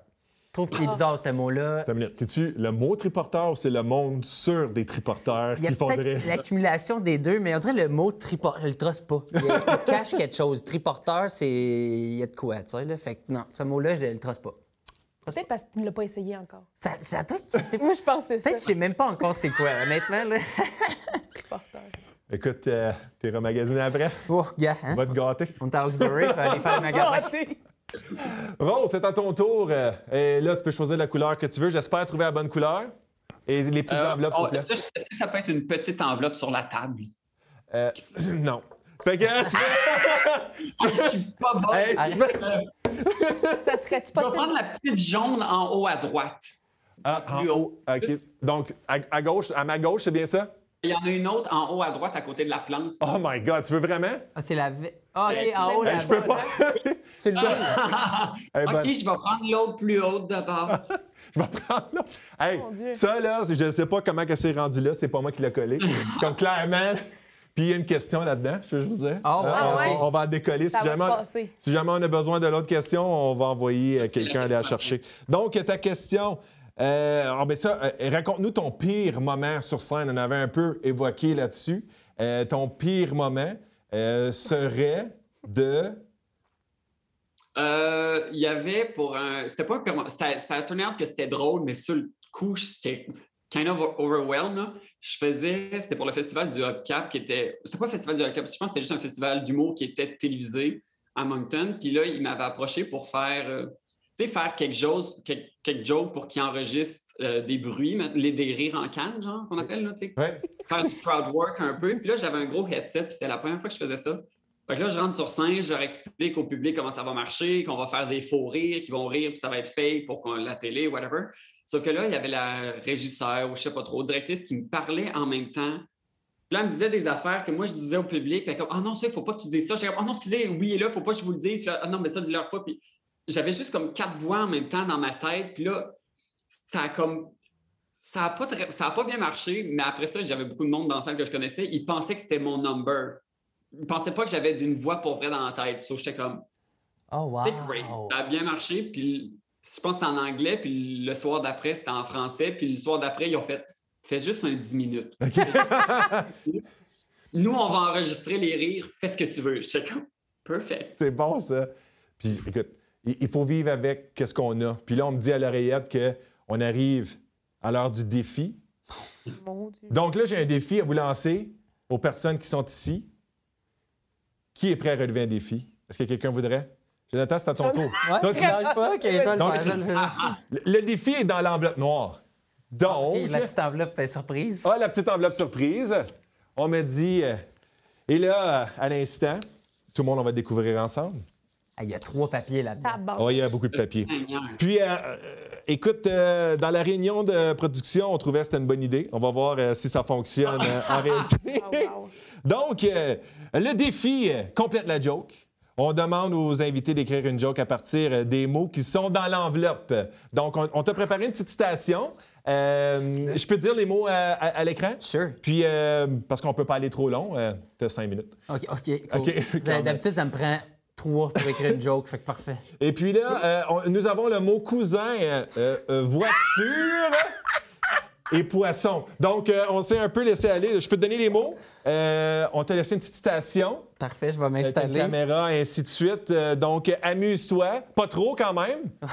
Je trouve qu'il est bizarre, ce mot-là. C'est-tu le mot triporteur ou c'est le monde sur des triporteurs qui rire? l'accumulation des deux, mais on dirait le mot triporteur, je le trosse pas. Il, y a- il cache quelque chose. Triporteur, c'est. Il y a de quoi, tu sais, là. Fait que non, ce mot-là, je le trosse pas. Peut-être parce que tu ne l'as pas essayé encore. Ça, ça doit être- c'est- [LAUGHS] Moi, je pense que c'est ça. Peut-être que je sais même pas encore c'est quoi, honnêtement, là. [LAUGHS] Écoute, euh, t'es remagasiné après? Oh, gars, hein? Va te gâter. On est à Hawkesbury, faut aller faire le magasin. [LAUGHS] Rose, c'est à ton tour. euh, et là, tu peux choisir la couleur que tu veux. J'espère trouver la bonne couleur. Et les petites Euh, enveloppes, oh, est-ce, que, est-ce que ça peut être une petite enveloppe sur la table? Euh, [CLEARS THROAT] non. Fait que tu [LAUGHS] je suis pas bon. Hey, tu Allez. peux- [LAUGHS] Ça serait-tu Je vais possible? prendre la petite jaune en haut à droite. Ah, en haut. OK. Donc, à, à gauche, à ma gauche, c'est bien ça? Il y en a une autre en haut à droite à côté de la plante. Oh my God, tu veux vraiment? Ah, c'est la. Ah, Ben, ok, en haut, Hey, là. je peux pas. [LAUGHS] C'est le Hey, OK, bonne. je vais prendre l'autre plus haute d'abord. Je vais prendre là. Hey, ça là, je ne sais pas comment elle s'est rendue là, c'est pas moi qui l'ai collé. Comme clairement. Puis il y a une question là-dedans, je veux vous dire. Ah ouais, Euh, ah on, ouais? on va en décoller. Si va jamais, se passer. si jamais on a besoin de l'autre question, on va envoyer euh, quelqu'un aller la chercher. Donc, ta question. Euh, ah, ben ça, euh, raconte-nous ton pire moment sur scène. On avait un peu évoqué là-dessus. Euh, ton pire moment euh, serait de. Euh, Il y avait pour un. C'était pas un perma- Ça, ça a tourné que c'était drôle, mais sur le coup, j'étais kind of overwhelmed. Je faisais. C'était pour le festival du Hubcap qui était. C'est pas le festival du Hubcap, je pense que c'était juste un festival d'humour qui était télévisé à Moncton. Puis là, il m'avait approché pour faire. euh, tu sais, faire quelque chose, quelque, quelque joke pour qu'il enregistre euh, des bruits, les, des rires en canne, genre, qu'on appelle, là, tu sais Ouais. faire du crowd work un peu. Puis là, j'avais un gros headset, puis c'était la première fois que je faisais ça. Fait que là, je rentre sur scène, je leur explique au public comment ça va marcher, qu'on va faire des faux rires, qu'ils vont rire, puis ça va être fake pour qu'on la télé, whatever. Sauf que là, il y avait la régisseur, ou je sais pas trop, directrice qui me parlait en même temps. Puis là, elle me disait des affaires que moi, je disais au public. Puis comme, ah non, ça, il faut pas que tu dises ça. J'étais comme, ah non, excusez, oui, et là, faut pas que je vous le dise. Puis là, ah non, mais ça, dis-leur pas. Puis j'avais juste comme quatre voix en même temps dans ma tête. Puis là, ça a comme. Ça n'a pas, très- ça a pas bien marché, mais après ça, j'avais beaucoup de monde dans la salle que je connaissais. Ils pensaient que c'était mon number. Ils pensaient pas que j'avais d'une voix pour vrai dans la tête. So, j'étais comme, Oh, wow. c'est great. Ça a bien marché. Puis je pense que c'était en anglais. Puis le soir d'après, c'était en français. Puis le soir d'après, ils ont fait, fais juste un 10 minutes. Nous, on va enregistrer les rires. Fais ce que tu veux. J'étais comme, perfect. C'est bon, ça. Puis, écoute, il il faut vivre avec ce qu'on a. Puis là, on me dit à l'oreillette qu'on arrive à l'heure du défi. Mon Dieu. Donc là, j'ai un défi à vous lancer aux personnes qui sont ici. Qui est prêt à relever un défi? Est-ce que quelqu'un voudrait? Jonathan, c'est à ton tour. Ouais, Toi, tu tu- lâches pas? Ok, je vais le Donc- faire. je vais le faire. [LAUGHS] Le, le défi est dans l'enveloppe noire. Donc, Ok, la petite enveloppe est surprise. ah, la petite enveloppe surprise. On me dit... euh, et là, euh, à l'instant, tout le monde, on va découvrir ensemble. Ah, Il y a trois papiers là-dedans. Oh, il y a beaucoup de papier. Seigneur. Puis, euh, euh, écoute, euh, dans la réunion de production, on trouvait que c'était une bonne idée. On va voir euh, si ça fonctionne euh, en [LAUGHS] réalité. Oh, wow. Donc, euh, le défi euh, complète la joke. On demande aux invités d'écrire une joke à partir euh, des mots qui sont dans l'enveloppe. Donc, on, on t'a préparé une petite citation. Euh, je peux te dire les mots à, à- à l'écran? Sure. Puis, euh, parce qu'on peut pas aller trop long, tu as cinq minutes. OK, OK, cool. D'habitude, ça me prend trois pour écrire une joke, fait que parfait. Et puis là, euh, on- nous avons le mot cousin, euh, euh, euh, voiture et poisson. Donc, euh, on s'est un peu laissé aller. Je peux te donner les mots? Euh, on t'a laissé une petite citation. Parfait, je vais m'installer. caméra, et ainsi de suite. Euh, donc, amuse-toi. Pas trop quand même. [LAUGHS]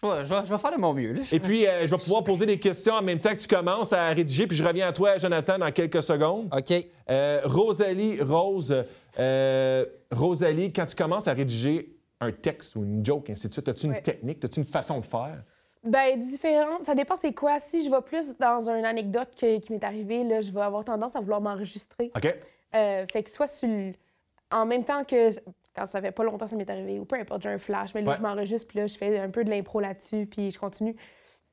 Je vais, je vais- je vais faire de mon mieux. Là. Et puis, euh, je vais pouvoir poser des questions en même temps que tu commences à rédiger. Puis, je reviens à toi, Jonathan, dans quelques secondes. OK. Euh, Rosalie, Rose, euh, Rosalie, quand tu commences à rédiger un texte ou une joke, ainsi de suite, as-tu une Ouais. technique, as-tu une façon de faire? Ben, différent. Ça dépend c'est quoi? Si je vais plus dans une anecdote que- qui m'est arrivée, là, je vais avoir tendance à vouloir m'enregistrer. OK? Euh, fait que soit sur le- en même temps que quand ça fait pas longtemps que ça m'est arrivé, ou peu importe, j'ai un flash, mais là, Ouais. je m'enregistre, puis là, je fais un peu de l'impro là-dessus, puis je continue.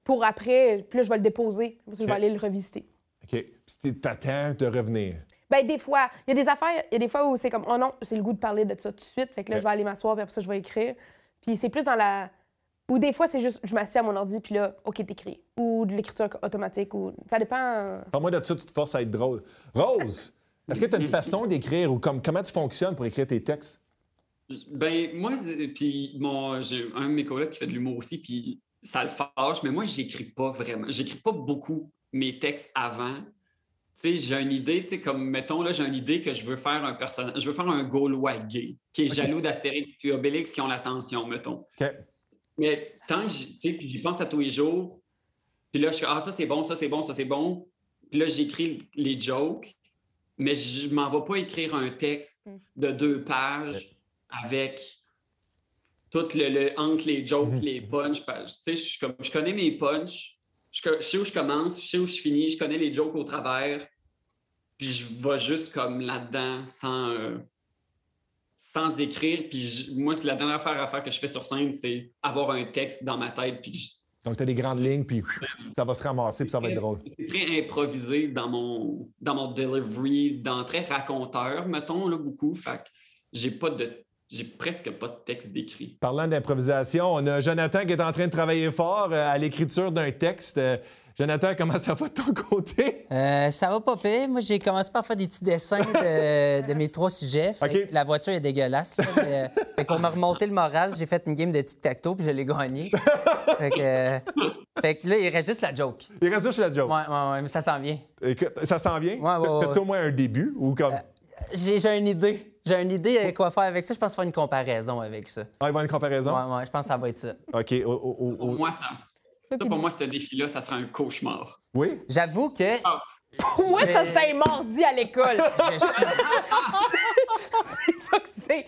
Pour après, puis là, je vais le déposer. Après ça, je vais aller le revisiter. OK. Puis t'attends de revenir? Ben, des fois, il y a des affaires, il y a des fois où c'est comme, oh non, c'est le goût de parler de ça tout de suite. Fait que là, je vais aller m'asseoir, puis après ça, je vais écrire. Puis c'est plus dans la. Ou des fois, c'est juste, je m'assieds à mon ordi, puis là, OK, t'écris. Ou de l'écriture automatique, ou. Ça dépend. Parle-moi de ça, tu te forces à être drôle. Rose, est-ce que tu as une façon d'écrire ou comme, comment tu fonctionnes pour écrire tes textes? Ben, moi, puis mon, j'ai un de mes collègues qui fait de l'humour aussi, puis ça le fâche, mais moi, j'écris pas vraiment. J'écris pas beaucoup mes textes avant. Tu sais, j'ai une idée, tu sais, comme, mettons, là, j'ai une idée que je veux faire un personnage, je veux faire un Gaulois gay, qui est jaloux d'Astérix et Obélix qui ont l'attention, mettons. Mais tant que, tu sais, puis j'y pense à tous les jours, puis là, je suis, ah, ça c'est bon, ça c'est bon, ça c'est bon. Puis là, j'écris les jokes, mais je m'en vais pas écrire un texte Mm. de deux pages avec tout le, le- entre les jokes Mhm. les punchs. Tu sais, je, suis comme- je connais mes punchs, je, sais où je commence, je sais où je finis, je connais les jokes au travers, puis je vais juste comme là-dedans sans, euh, sans écrire. Puis je- moi, la dernière affaire à faire que je fais sur scène, c'est avoir un texte dans ma tête, puis Donc, tu as des grandes lignes, puis ça va se ramasser, puis ça va être drôle. C'est très improvisé dans mon, dans mon delivery, dans très raconteur, mettons, là, beaucoup. Fait que j'ai pas de. J'ai presque pas de texte décrit. Parlant d'improvisation, on a Jonathan qui est en train de travailler fort euh, à l'écriture d'un texte. Jonathan, comment ça va de ton côté? Euh, ça va pas pire. Moi, j'ai commencé par faire des petits dessins de, de mes trois sujets. Fait que La voiture est dégueulasse. là, mais, euh, fait que pour me remonter le moral, j'ai fait une game de tic-tac-toe puis je l'ai gagné. fait, que, euh, fait que là, il reste juste la joke. Il reste juste la joke. Ouais, ouais, ouais, mais ça s'en vient. Écoute, ça s'en vient? Ouais, ouais, T'as- T'as-tu au moins un début? Ou comme? J'ai j'ai une idée. J'ai une idée euh, quoi faire avec ça. Je pense faire une comparaison avec ça. Ah, il va y avoir une comparaison? Ouais, je pense que ça va être ça. OK. au- au- au- Pour au- moi, ça, ça, pour moi, ce défi-là, ça serait un cauchemar. Oui? J'avoue que Pour moi, ça, c'était un mardi à l'école. [LAUGHS] je [LAUGHS] c'est ça que c'est.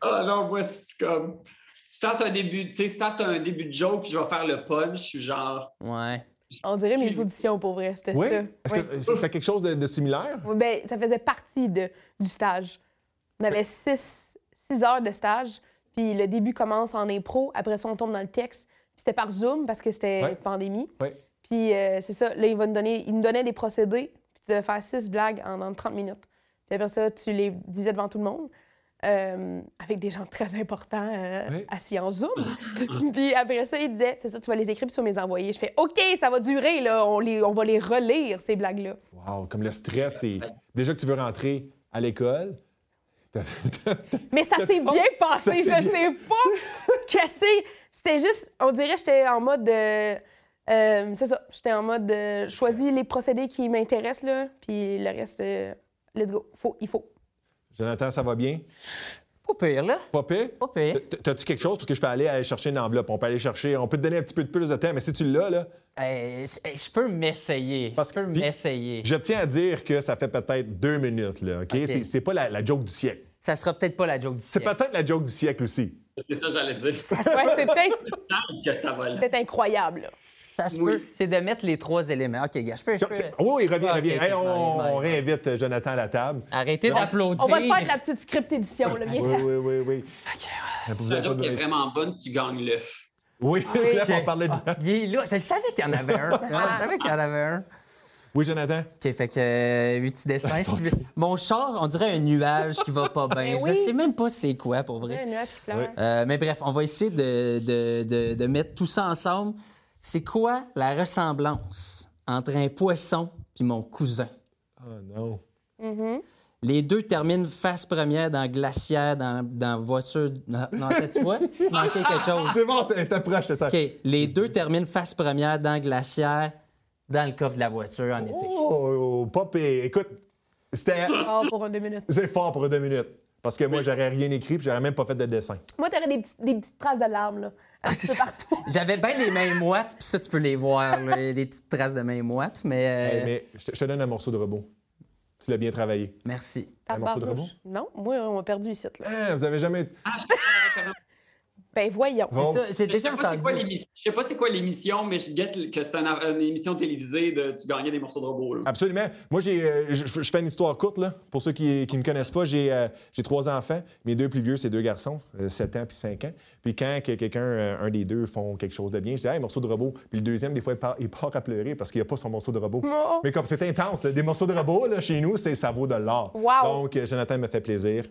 Ah non, moi, c'est comme. Si t'as un début, tu sais, un début de joke, puis je vais faire le punch, je suis genre. Ouais. On dirait mes auditions, pour vrai, c'était Oui? ça. Est-ce Oui. que c'était quelque chose de, de similaire? Oui, ben, ça faisait partie de, du stage. On avait six, six heures de stage, puis le début commence en impro, après ça, on tombe dans le texte. C'était par Zoom parce que c'était Ouais. pandémie. Oui. Puis euh, c'est ça, là, il, va nous donner, il nous donnait des procédés, puis tu devais faire six blagues en, en 30 minutes. Puis après ça, tu les disais devant tout le monde, euh, avec des gens très importants euh, Oui. assis en Zoom. [LAUGHS] puis après ça, il disait, c'est ça, tu vas les écrire, puis tu vas me les envoyer. Je fais, OK, ça va durer, là, on, les, on va les relire, ces blagues-là. Wow, comme le stress, c'est. Déjà que tu veux rentrer à l'école. Mais ça [LAUGHS] s'est bien passé. Je bien- sais pas [LAUGHS] que c'est? C'était juste. On dirait que j'étais en mode. de- euh, c'est ça. J'étais en mode. de choisis les procédés qui m'intéressent, là. Puis le reste, euh, let's go. Faut, il faut. Jonathan, ça va bien? Pas pire, là. Pas pire? Pas pire. T'as-tu quelque chose? Parce que je peux aller, aller chercher une enveloppe. On peut aller chercher. On peut te donner un petit peu de plus de temps, mais si tu l'as, là, Euh, je peux m'essayer. Parce je peux m'essayer. je tiens à dire que ça fait peut-être deux minutes, là. OK? C'est- C'est pas la, la joke du siècle. Ça sera peut-être pas la joke du C'est siècle. peut-être la joke du siècle aussi. C'est ça que j'allais dire. Ouais, c'est peut-être que ça va là. peut-être incroyable, là. Ça se Oui. peut. C'est de mettre les trois éléments. OK, gars, je peux. je peux- Oh, il revient, Ah, revient. ok, Hey, ok, on, réinvite euh, Jonathan à la table. Arrêtez d'applaudir. On va te faire de la petite script édition, là. Oui, oui, oui, oui. Vous La avez pas joke de- est vraiment bonne, tu gagnes l'œuf. Oui, [LAUGHS] là, on parlait de... Ah, il est là. Je le savais qu'il y en avait un. [LAUGHS] Je savais qu'il y en avait un. Oui, Jonathan? OK, fait que euh, huit petits dessins. Mon char, on dirait un nuage qui va pas [LAUGHS] bien. Ben Je oui. sais même pas c'est quoi, pour C'est vrai. un nuage qui pleure. Oui. Euh, mais bref, on va essayer de, de- de- de mettre tout ça ensemble. C'est quoi la ressemblance entre un poisson puis mon cousin? Oh non. Les deux terminent face première dans Glacière, dans, dans Voiture... Non, non, tu vois? Il manquait quelque chose. [LAUGHS] C'est bon, c'est c'est ça. OK, les deux terminent face première dans Glacière, dans le coffre de la voiture en été. Oh, pas pire. Écoute, c'était... Oh, pour un deux minutes. C'est fort pour deux minutes. Parce que moi, j'aurais rien écrit puis j'aurais même pas fait de dessin. Moi, t'aurais des, petits- des petites traces de larmes, là. Un Ah, c'est peu partout. [LAUGHS] J'avais bien les mains moites, puis ça, tu peux les voir, là, des petites traces de mains moites, mais... euh, Hey, mais je te, je te donne un morceau de robot. Tu l'as bien travaillé. Merci. Un morceau de barnouche. Non, moi, on m'a perdu ici, là. Ah, vous avez jamais... Ah, je sais pas la référence. Ben, voyons. Bon. C'est ça, j'ai Je déjà sais pas c'est quoi entendu. l'émission- Je sais pas c'est quoi l'émission, mais je guette que c'est une, une émission télévisée de tu gagnais des morceaux de robots. Là. Absolument. Moi, j'ai, euh, je, je fais une histoire courte, là. Pour ceux qui ne me connaissent pas, j'ai, euh, j'ai trois enfants. Mes deux plus vieux, c'est deux garçons, euh, 7 ans puis 5 ans. Puis quand que quelqu'un, euh, un des deux, font quelque chose de bien, je dis, hey, morceau de robot. Puis le deuxième, des fois, il part, il part à pleurer parce qu'il n'y a pas son morceau de robot. Oh. Mais comme c'est intense, là, des morceaux de robot, là, chez nous, c'est, ça vaut de l'or. Wow. Donc, euh, Jonathan me fait plaisir.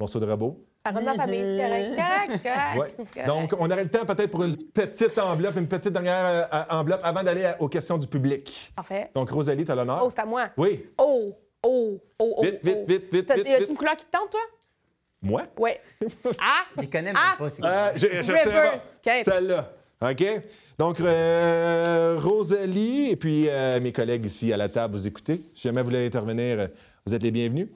Morceau de robot. Ça rentre dans la famille, c'est correct. correct, [LAUGHS] correct, Ouais. c'est correct. Donc, on aurait le temps peut-être pour une petite enveloppe, une petite dernière euh, enveloppe avant d'aller aux questions du public. Parfait. Donc, Rosalie, tu as l'honneur. Oh, c'est à moi. Oui. Oh, oh, oh, oh. Vite, vite, oh. vite, vite, T'as- vite, y a-tu vite. une couleur qui te tente, toi? Moi? Ouais. [LAUGHS] Ah! Je les connais même Ah! pas, c'est Euh, je, je sais Reverse. pas. OK. Celle-là. OK? Donc, euh, Rosalie et puis euh, mes collègues ici à la table, vous écoutez. Si jamais vous voulez intervenir, vous êtes les bienvenus.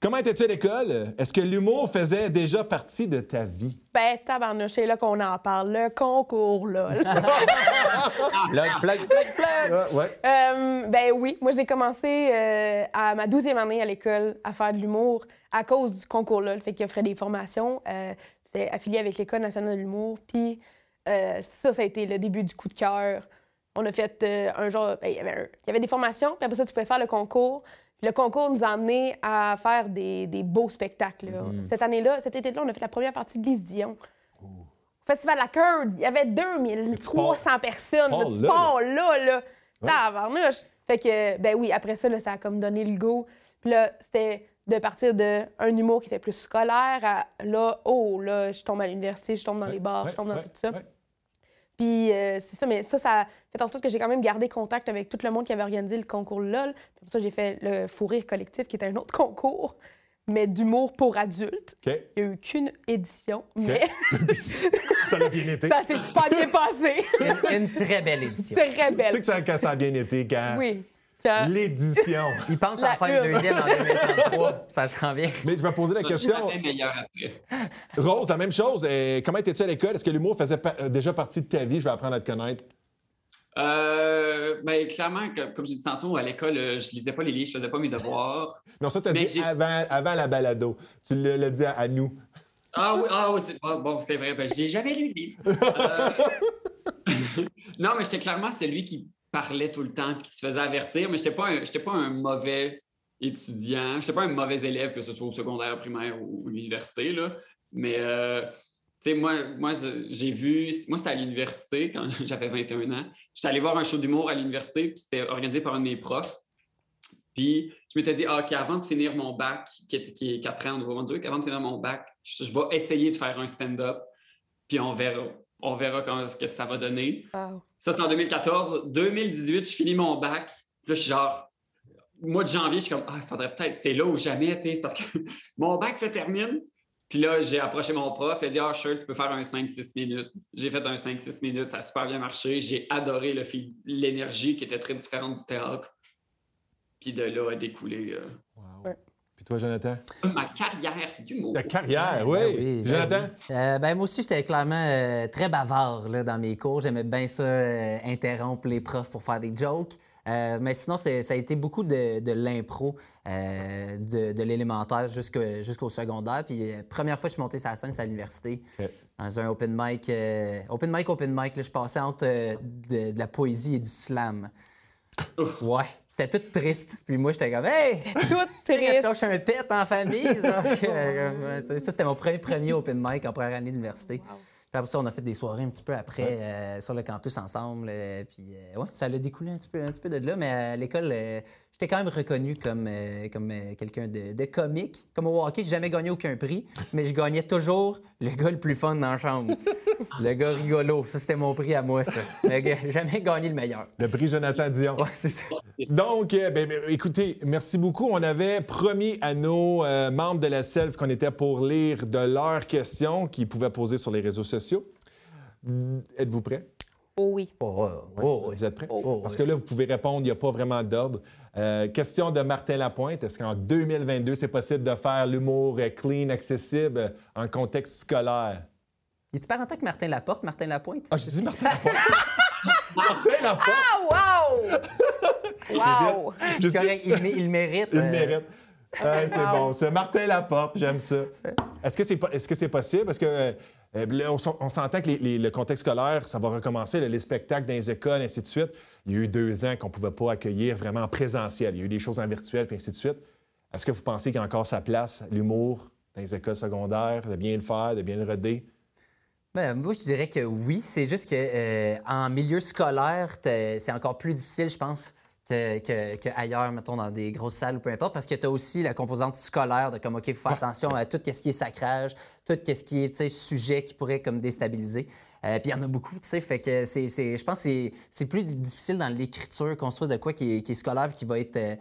Comment étais-tu à l'école? Est-ce que l'humour faisait déjà partie de ta vie? Ben, tabarnouche, c'est là qu'on en parle. Le concours, là. [LAUGHS] Plug, plug, plug, plug! Ouais. Euh, ben oui, moi j'ai commencé euh, à ma douzième année à l'école à faire de l'humour à cause du concours-là. Le fait qu'il offrait des formations. Euh, C'était affilié avec l'École nationale de l'humour. Puis euh, ça, ça a été le début du coup de cœur. On a fait euh, un genre... ben, il, y y avait des formations, puis après ça, tu pouvais faire le concours. Le concours nous a amenés à faire des, des beaux spectacles. là. Cette année-là, cet été-là, on a fait la première partie de Lise Dion. Festival de la Curd, il y avait 2300 personnes. pars là, là, là, là. Ouais. Fait que, ben oui, après ça, là, ça a comme donné le go. Puis là, c'était de partir d'un humour qui était plus scolaire à là, oh, là, je tombe à l'université, je tombe dans les bars, Ouais, je tombe dans tout ça. Puis euh, c'est ça, mais ça, ça a fait en sorte que j'ai quand même gardé contact avec tout le monde qui avait organisé le concours LOL. Puis pour ça, j'ai fait le Fou Rire Collectif, qui était un autre [LAUGHS] concours, mais d'humour pour adultes. OK. Il n'y a eu qu'une édition, mais [LAUGHS] Ça a bien été. [LAUGHS] ça s'est super bien passé. Une, une très belle édition. Très Tu sais belle. que ça, ça a bien été, quand Oui. L'édition. [LAUGHS] Il pense La en faire une deuxième en 2033. [LAUGHS] Ça se rend bien. Mais je vais poser la question. Meilleur après. Rose, la même chose. Euh, comment étais-tu à l'école? Est-ce que l'humour faisait pa- euh, déjà partie de ta vie? Je vais apprendre à te connaître. Euh, ben, clairement, comme j'ai dit tantôt, à l'école, euh, je lisais pas les livres, je faisais pas mes devoirs. [LAUGHS] Non, ça, tu as Mais dit avant, avant la balado. Tu l'as dit à, à nous. Ah oui, ah oui, c'est- bon, bon, c'est vrai, ben, j'ai jamais lu le livre. Euh, non, mais j'étais clairement celui qui parlait tout le temps qui se faisait avertir, mais j'étais pas un, pas un mauvais étudiant, j'étais pas un mauvais élève, que ce soit au secondaire, primaire ou à l'université. Mais, euh, tu sais, moi, moi je- j'ai vu, moi, c'était à l'université quand [LAUGHS] j'avais 21 ans. J'étais allé voir un show d'humour à l'université, puis c'était organisé par un de mes profs. Puis je m'étais dit, ah, OK, avant de finir mon bac, qui est, qui est 4 ans au Nouveau-Brunswick, avant de finir mon bac, je, je vais essayer de faire un stand-up, puis on verra. On verra quand- ce que ça va donner. Wow. Ça, c'est en 2014. 2018, je finis mon bac. Puis là, je suis genre, mois de janvier, je suis comme, ah, il faudrait peut-être, c'est là ou jamais, tu sais, parce que [LAUGHS] mon bac se termine. Puis là, j'ai approché mon prof, il a dit, ah, sure, tu peux faire un 5-6 minutes. J'ai fait un 5-6 minutes, ça a super bien marché. J'ai adoré l'énergie qui était très différente du théâtre. Puis de là a découlé euh, Ouais. Puis toi, Jonathan? ma carrière d'humour. Ta carrière, Ben oui. oui, ben Jonathan? oui. Euh, ben, moi aussi, j'étais clairement euh, très bavard là, dans mes cours. J'aimais bien ça, euh, interrompre les profs pour faire des jokes. Euh, mais sinon, c'est- ça a été beaucoup de, de l'impro, euh, de, de l'élémentaire jusqu'au jusqu'au secondaire. Puis, euh, première fois que je suis monté sur la scène, c'était à l'université, dans un open mic. euh, open mic, open mic. là, je passais entre euh, de, de la poésie et du slam. Ouais, c'était tout triste. Puis moi, j'étais comme, hey! Tout [LAUGHS] Tu tu triste. lâches un pet en famille, ça, [LAUGHS] euh, ça, c'était mon premier premier open mic en première année d'université. Puis après ça, on a fait des soirées un petit peu après euh, sur le campus ensemble. euh, puis euh, ouais, ça a découlé un petit peu, un petit peu de là. Mais à l'école, j'étais quand même reconnu comme, euh, comme euh, quelqu'un de, de comique. Comme au hockey, j'ai jamais gagné aucun prix, mais je gagnais toujours le gars le plus fun dans la chambre. le gars rigolo. Ça, c'était mon prix à moi, ça. J'ai jamais gagné le meilleur. Le prix Jonathan Dion. Ouais, c'est ça. Donc, euh, ben, ben, écoutez, merci beaucoup. On avait promis à nos membres de la SELF qu'on était pour lire de leurs questions qu'ils pouvaient poser sur les réseaux sociaux. Êtes-vous prêts? Oh oui. Oh, oh, oh, Vous êtes prêts? oh, Parce que là, vous pouvez répondre, il n'y a pas vraiment d'ordre. Euh, question de Martin Lapointe. Est-ce qu'en 2022, c'est possible de faire l'humour euh, clean, accessible, en contexte scolaire? Es-tu parenté avec Martin Laporte, Martin Lapointe? Ah, j'ai dit Martin Lapointe. [LAUGHS] Martin Lapointe! Ah, wow! [LAUGHS] Wow! Je correct, il, il mérite. Il euh, mérite. [LAUGHS] Ouais, c'est Wow. bon. C'est Martin Laporte, j'aime ça. Est-ce que c'est est-ce que c'est possible? Parce que euh, on, s'en- on s'entend que les- le contexte scolaire, ça va recommencer, les spectacles dans les écoles, ainsi de suite. Il y a eu deux ans qu'on ne pouvait pas accueillir vraiment en présentiel. Il y a eu des choses en virtuel, puis ainsi de suite. Est-ce que vous pensez qu'il y a encore sa place, l'humour, dans les écoles secondaires, de bien le faire, de bien le roder? Ben, moi, je dirais que oui. C'est juste que euh, en milieu scolaire, c'est encore plus difficile, je pense, que, que- que ailleurs, mettons, dans des grosses salles ou peu importe, parce que tu as aussi la composante scolaire de comme, OK, il faut faire attention à tout ce qui est sacrage, tout ce qui est sujet qui pourrait comme déstabiliser. Euh, Puis il y en a beaucoup, tu sais, fait que c'est, je pense que c'est- plus difficile dans l'écriture, construire de quoi qui est, qui est scolaire qui va être... euh,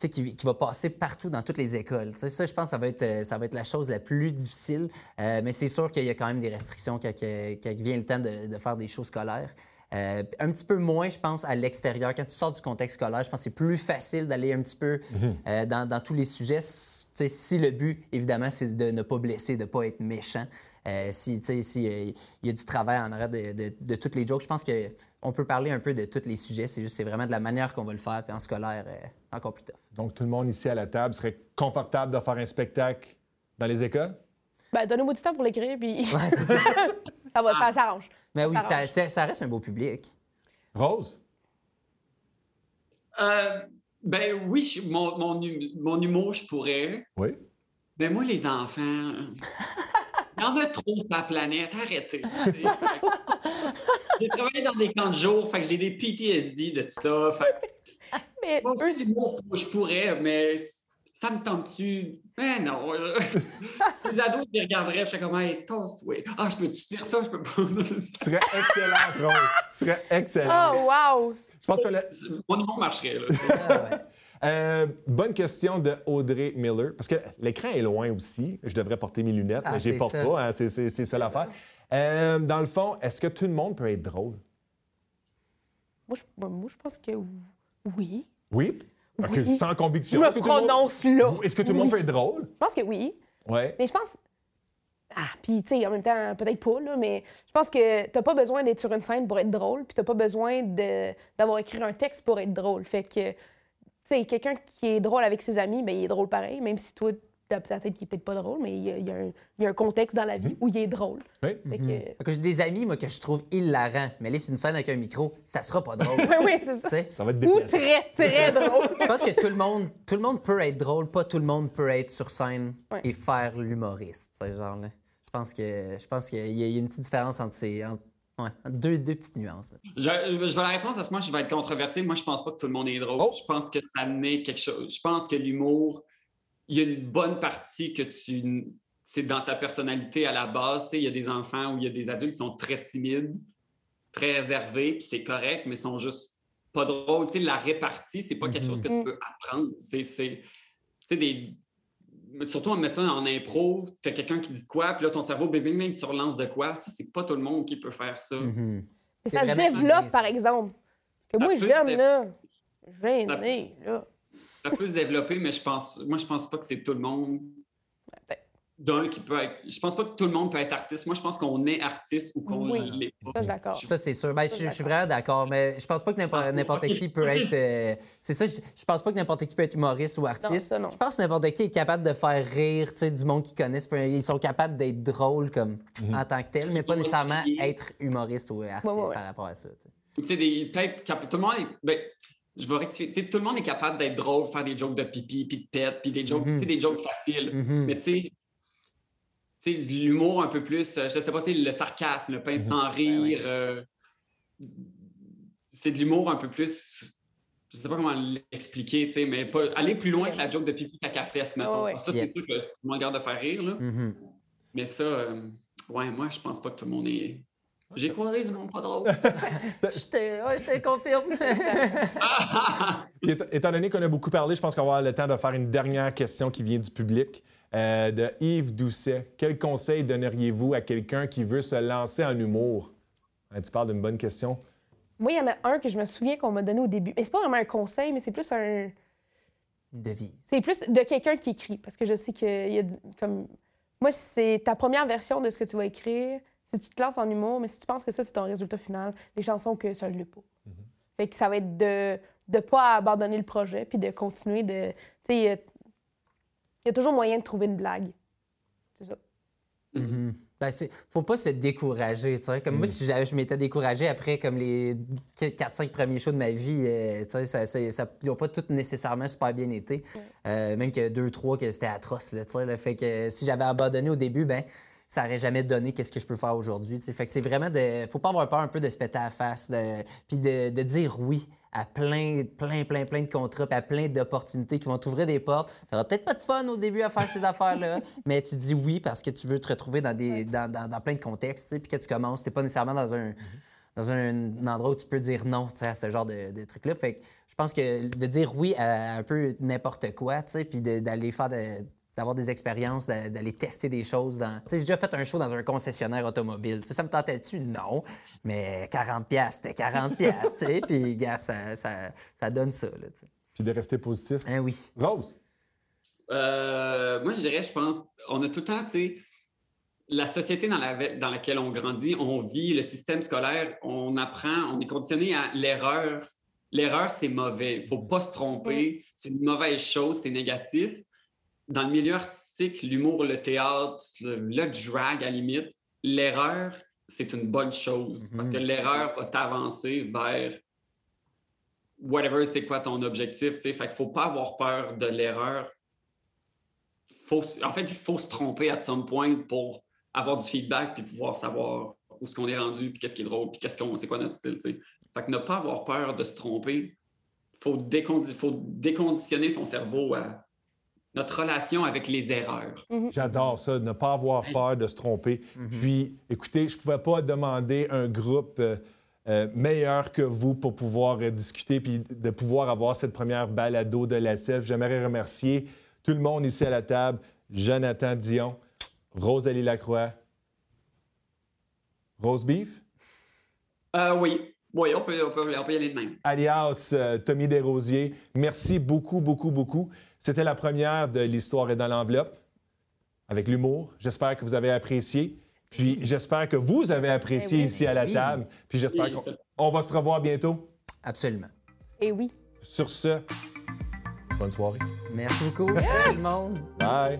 qui, qui va passer partout dans toutes les écoles. Tu sais, ça, je pense, ça va être, euh, ça va être la chose la plus difficile. Euh, mais c'est sûr qu'il y a quand même des restrictions quand, quand vient le temps de, de faire des shows scolaires. Euh, un petit peu moins, je pense, à l'extérieur. Quand tu sors du contexte scolaire, je pense que c'est plus facile d'aller un petit peu euh, dans, dans tous les sujets. Si le but, évidemment, c'est de ne pas blesser, de ne pas être méchant. Euh, si euh, il y a du travail en arrière de, de, de toutes les jokes, je pense qu'on peut parler un peu de tous les sujets. C'est juste, c'est vraiment de la manière qu'on va le faire. Puis en scolaire, euh, encore plus tough. Donc, tout le monde ici à la table serait confortable de faire un spectacle dans les écoles? Ben, donnez-moi du temps pour l'écrire, puis Ouais, c'est ça. [LAUGHS] ça va, ça s'arrange. Mais oui, Ça reste un beau public. Rose? Euh, ben oui, je- mon, mon, hum- mon humour, je pourrais. Oui. Mais moi, les enfants. [LAUGHS] y en a trop sur la planète, arrêtez. [LAUGHS] j'ai travaillé dans des camps de jour, fait que j'ai des PTSD de tout ça. Fait Mais Bon, eux, je pourrais, mais ça me tente-tu? Mais non. [LAUGHS] je- Les ados, ils regarderaient, je serais comme, hey, toast, oui. Ah, je peux-tu dire ça? Je peux pas. [LAUGHS] Tu serais excellente, Rose. Tu serais excellente. oh wow! Je pense que le- Mon humour marcherait, là. Ah ouais. [LAUGHS] Euh, bonne question de Audrey Miller. Parce que l'écran est loin aussi. Je devrais porter mes lunettes, Ah, mais je les porte ça. pas. hein, c'est, c'est- c'est ça l'affaire. Euh, dans le fond, est-ce que tout le monde peut être drôle? Moi, je, moi, moi, je pense que oui. Oui? Oui. sans Je conviction. me Est-ce que tout le monde- prononce là. Est-ce que tout le monde peut être drôle? Je pense que oui. Ouais. Mais je pense. Ah, puis, tu sais, en même temps, peut-être pas, là, mais je pense que t'as pas besoin d'être sur une scène pour être drôle, puis t'as pas besoin de- d'avoir écrit un texte pour être drôle. Fait que, tu sais, quelqu'un qui est drôle avec ses amis, ben, il est drôle pareil, même si toi, peut-être qu'il peut-être pas drôle, mais il y a, il y a un, il y a un contexte dans la vie où il est drôle. Oui. Fait que. Fait que J'ai des amis, moi, que je trouve hilarants, mais aller sur une scène avec un micro, ça sera pas drôle. [LAUGHS] Oui, c'est Tu ça. sais? Ça va être Ou très, très drôle. Je pense que tout le monde, tout le monde peut être drôle, pas tout le monde peut être sur scène Ouais. et faire l'humoriste, genre là. Je pense que je pense qu'il y y a une petite différence entre ces entre- ouais, entre deux, deux petites nuances. là. Je, je vais la répondre parce que moi, je vais être controversé. Moi, je pense pas que tout le monde est drôle. Oh. Je pense que ça naît quelque chose. Je pense que l'humour, il y a une bonne partie que tu. C'est dans ta personnalité à la base. Tu sais, Il y a des enfants ou il y a des adultes qui sont très timides, très réservés, puis c'est correct, mais sont juste pas drôles. Tu sais, la répartie, c'est pas quelque Mhm. chose que Mm. tu peux apprendre. C'est. c'est- Tu sais, des. Surtout en mettant en impro, tu as quelqu'un qui dit quoi, puis là, ton cerveau, bing, bing, tu relances de quoi. Ça, c'est pas tout le monde qui peut faire ça. Mhm. C'est ça se développe, par exemple. Que moi, j'aime, dé- là. Gêné, là. Ça peut se développer, mais je pense, moi, je pense pas que c'est tout le monde. peut-être. D'un qui peut être. Je pense pas que tout le monde peut être artiste. Moi, je pense qu'on est artiste ou qu'on Oui. l'est pas. Ça, je suis d'accord. Ça, c'est sûr. Ben, je, je suis vraiment d'accord, mais je pense pas que n'importe Ah, n'importe qui peut être. euh, c'est ça, je, je pense pas que n'importe qui peut être humoriste ou Non, artiste. ça, non. Je pense que n'importe qui est capable de faire rire tu sais, du monde qu'ils connaissent. Ils sont capables d'être drôles comme en tant que tel, mais pas nécessairement être humoriste ou artiste Ouais, ouais, ouais. par rapport à ça. peut-être tout le monde est. ben, je vais rectifier. Tu sais, tout le monde est capable d'être drôle, faire des jokes de pipi, puis de pète, puis des jokes, Mhm. sais, des jokes faciles. Mhm. Mais tu sais, tu sais, l'humour un peu plus, euh, je sais pas, tu sais, le sarcasme, le pain sans rire, euh, c'est de l'humour un peu plus, je sais pas comment l'expliquer, tu sais, mais pas, aller plus loin que la joke de pipi caca fesse, mettons. Ouais. Ça, c'est que tout le monde garde de faire rire, là. Mhm. Mais ça, euh, ouais, moi, je pense pas que tout le monde est... J'ai croisé du monde pas drôle. [LAUGHS] [LAUGHS] Je te, ouais, je te confirme. [LAUGHS] Étant- donné qu'on a beaucoup parlé, je pense qu'on va avoir le temps de faire une dernière question qui vient du public. Euh, de Yves Doucet. Quel conseil donneriez-vous à quelqu'un qui veut se lancer en humour? Hein, tu parles d'une bonne question. Moi, il y en a un que je me souviens qu'on m'a donné au début. Mais c'est pas vraiment un conseil, mais c'est plus un. De vie. C'est plus de quelqu'un qui écrit. Parce que je sais qu'il y a. comme Moi, c'est ta première version de ce que tu vas écrire. Si tu te lances en humour, mais si tu penses que ça, c'est ton résultat final, les chansons que ça ne l'est pas. Fait que ça va être de ne pas abandonner le projet, puis de continuer de. Tu sais, il y a- il y a toujours moyen de trouver une blague. C'est ça. Mhm. Ben, c'est, faut pas se décourager, tu sais. Comme moi, si j'avais- je m'étais découragé après comme les 4-5 premiers shows de ma vie, euh, tu sais, ça, ça, ça- ils ont pas tous nécessairement super bien été. Euh, même que 2-3 que c'était atroce, là, tu sais. là. Fait que si j'avais abandonné au début, ben ça aurait jamais donné qu'est-ce que je peux faire aujourd'hui, tu. Fait que c'est vraiment de... Faut pas avoir peur un peu de se péter à la face, de... puis de, de dire oui à plein, plein, plein, plein de contrats, puis à plein d'opportunités qui vont t'ouvrir des portes. T'auras peut-être pas de fun au début à faire ces [LAUGHS] affaires-là, mais tu dis oui parce que tu veux te retrouver dans, des, dans, dans- dans plein de contextes, tu puis que tu commences, t'es pas nécessairement dans un, dans un, endroit où tu peux dire non, tu à ce genre de, de trucs-là. Fait que je pense que de dire oui à un peu n'importe quoi, tu puis d'aller faire de- d'avoir des expériences, d'a- d'aller tester des choses. Dans... Tu sais, j'ai déjà fait un show dans un concessionnaire automobile. Tu sais, ça me tentait-tu? Non. Mais 40 pièces c'était 40 pièces, tu sais. Puis, gars, ça, ça, ça donne ça, là. Puis de rester positif. Hein, oui. Rose? Euh, moi, je dirais, je pense, on a tout le temps, tu sais, la société dans, la- dans laquelle on grandit, on vit, le système scolaire, on apprend, on est conditionné à l'erreur. L'erreur, c'est mauvais. Il ne faut pas se tromper. C'est une mauvaise chose, c'est négatif. Dans le milieu artistique, l'humour, le théâtre, le, le drag à la limite, l'erreur, c'est une bonne chose parce que l'erreur va t'avancer vers whatever c'est quoi ton objectif. tu sais. Fait qu'il faut pas avoir peur de l'erreur. Faut, en fait, il faut se tromper à some point pour avoir du feedback, puis pouvoir savoir où ce qu'on est rendu, puis qu'est-ce qui est drôle, puis qu'est-ce qu'on, c'est quoi notre style. sais. Fait que ne pas avoir peur de se tromper, faut, décondi faut déconditionner son cerveau à notre relation avec les erreurs. J'adore ça, ne pas avoir peur de se tromper. Puis, écoutez, je ne pouvais pas demander un groupe euh, euh, meilleur que vous pour pouvoir euh, discuter puis de pouvoir avoir cette première balado de la SEF. J'aimerais remercier tout le monde ici à la table, Jonathan Dion, Rosalie Lacroix, Rose Beef, Euh, oui, oui, on peut, on, peut, on peut y aller de même. alias euh, Tommy Desrosiers. Merci beaucoup, beaucoup, beaucoup. C'était la première de l'histoire est dans l'enveloppe avec l'humour. J'espère que vous avez apprécié. Puis j'espère que vous avez apprécié Eh oui, ici à la oui. table. Puis j'espère Oui. qu'on on va se revoir bientôt. Absolument. Et oui. Sur ce, bonne soirée. Merci beaucoup, tout le monde. Bye.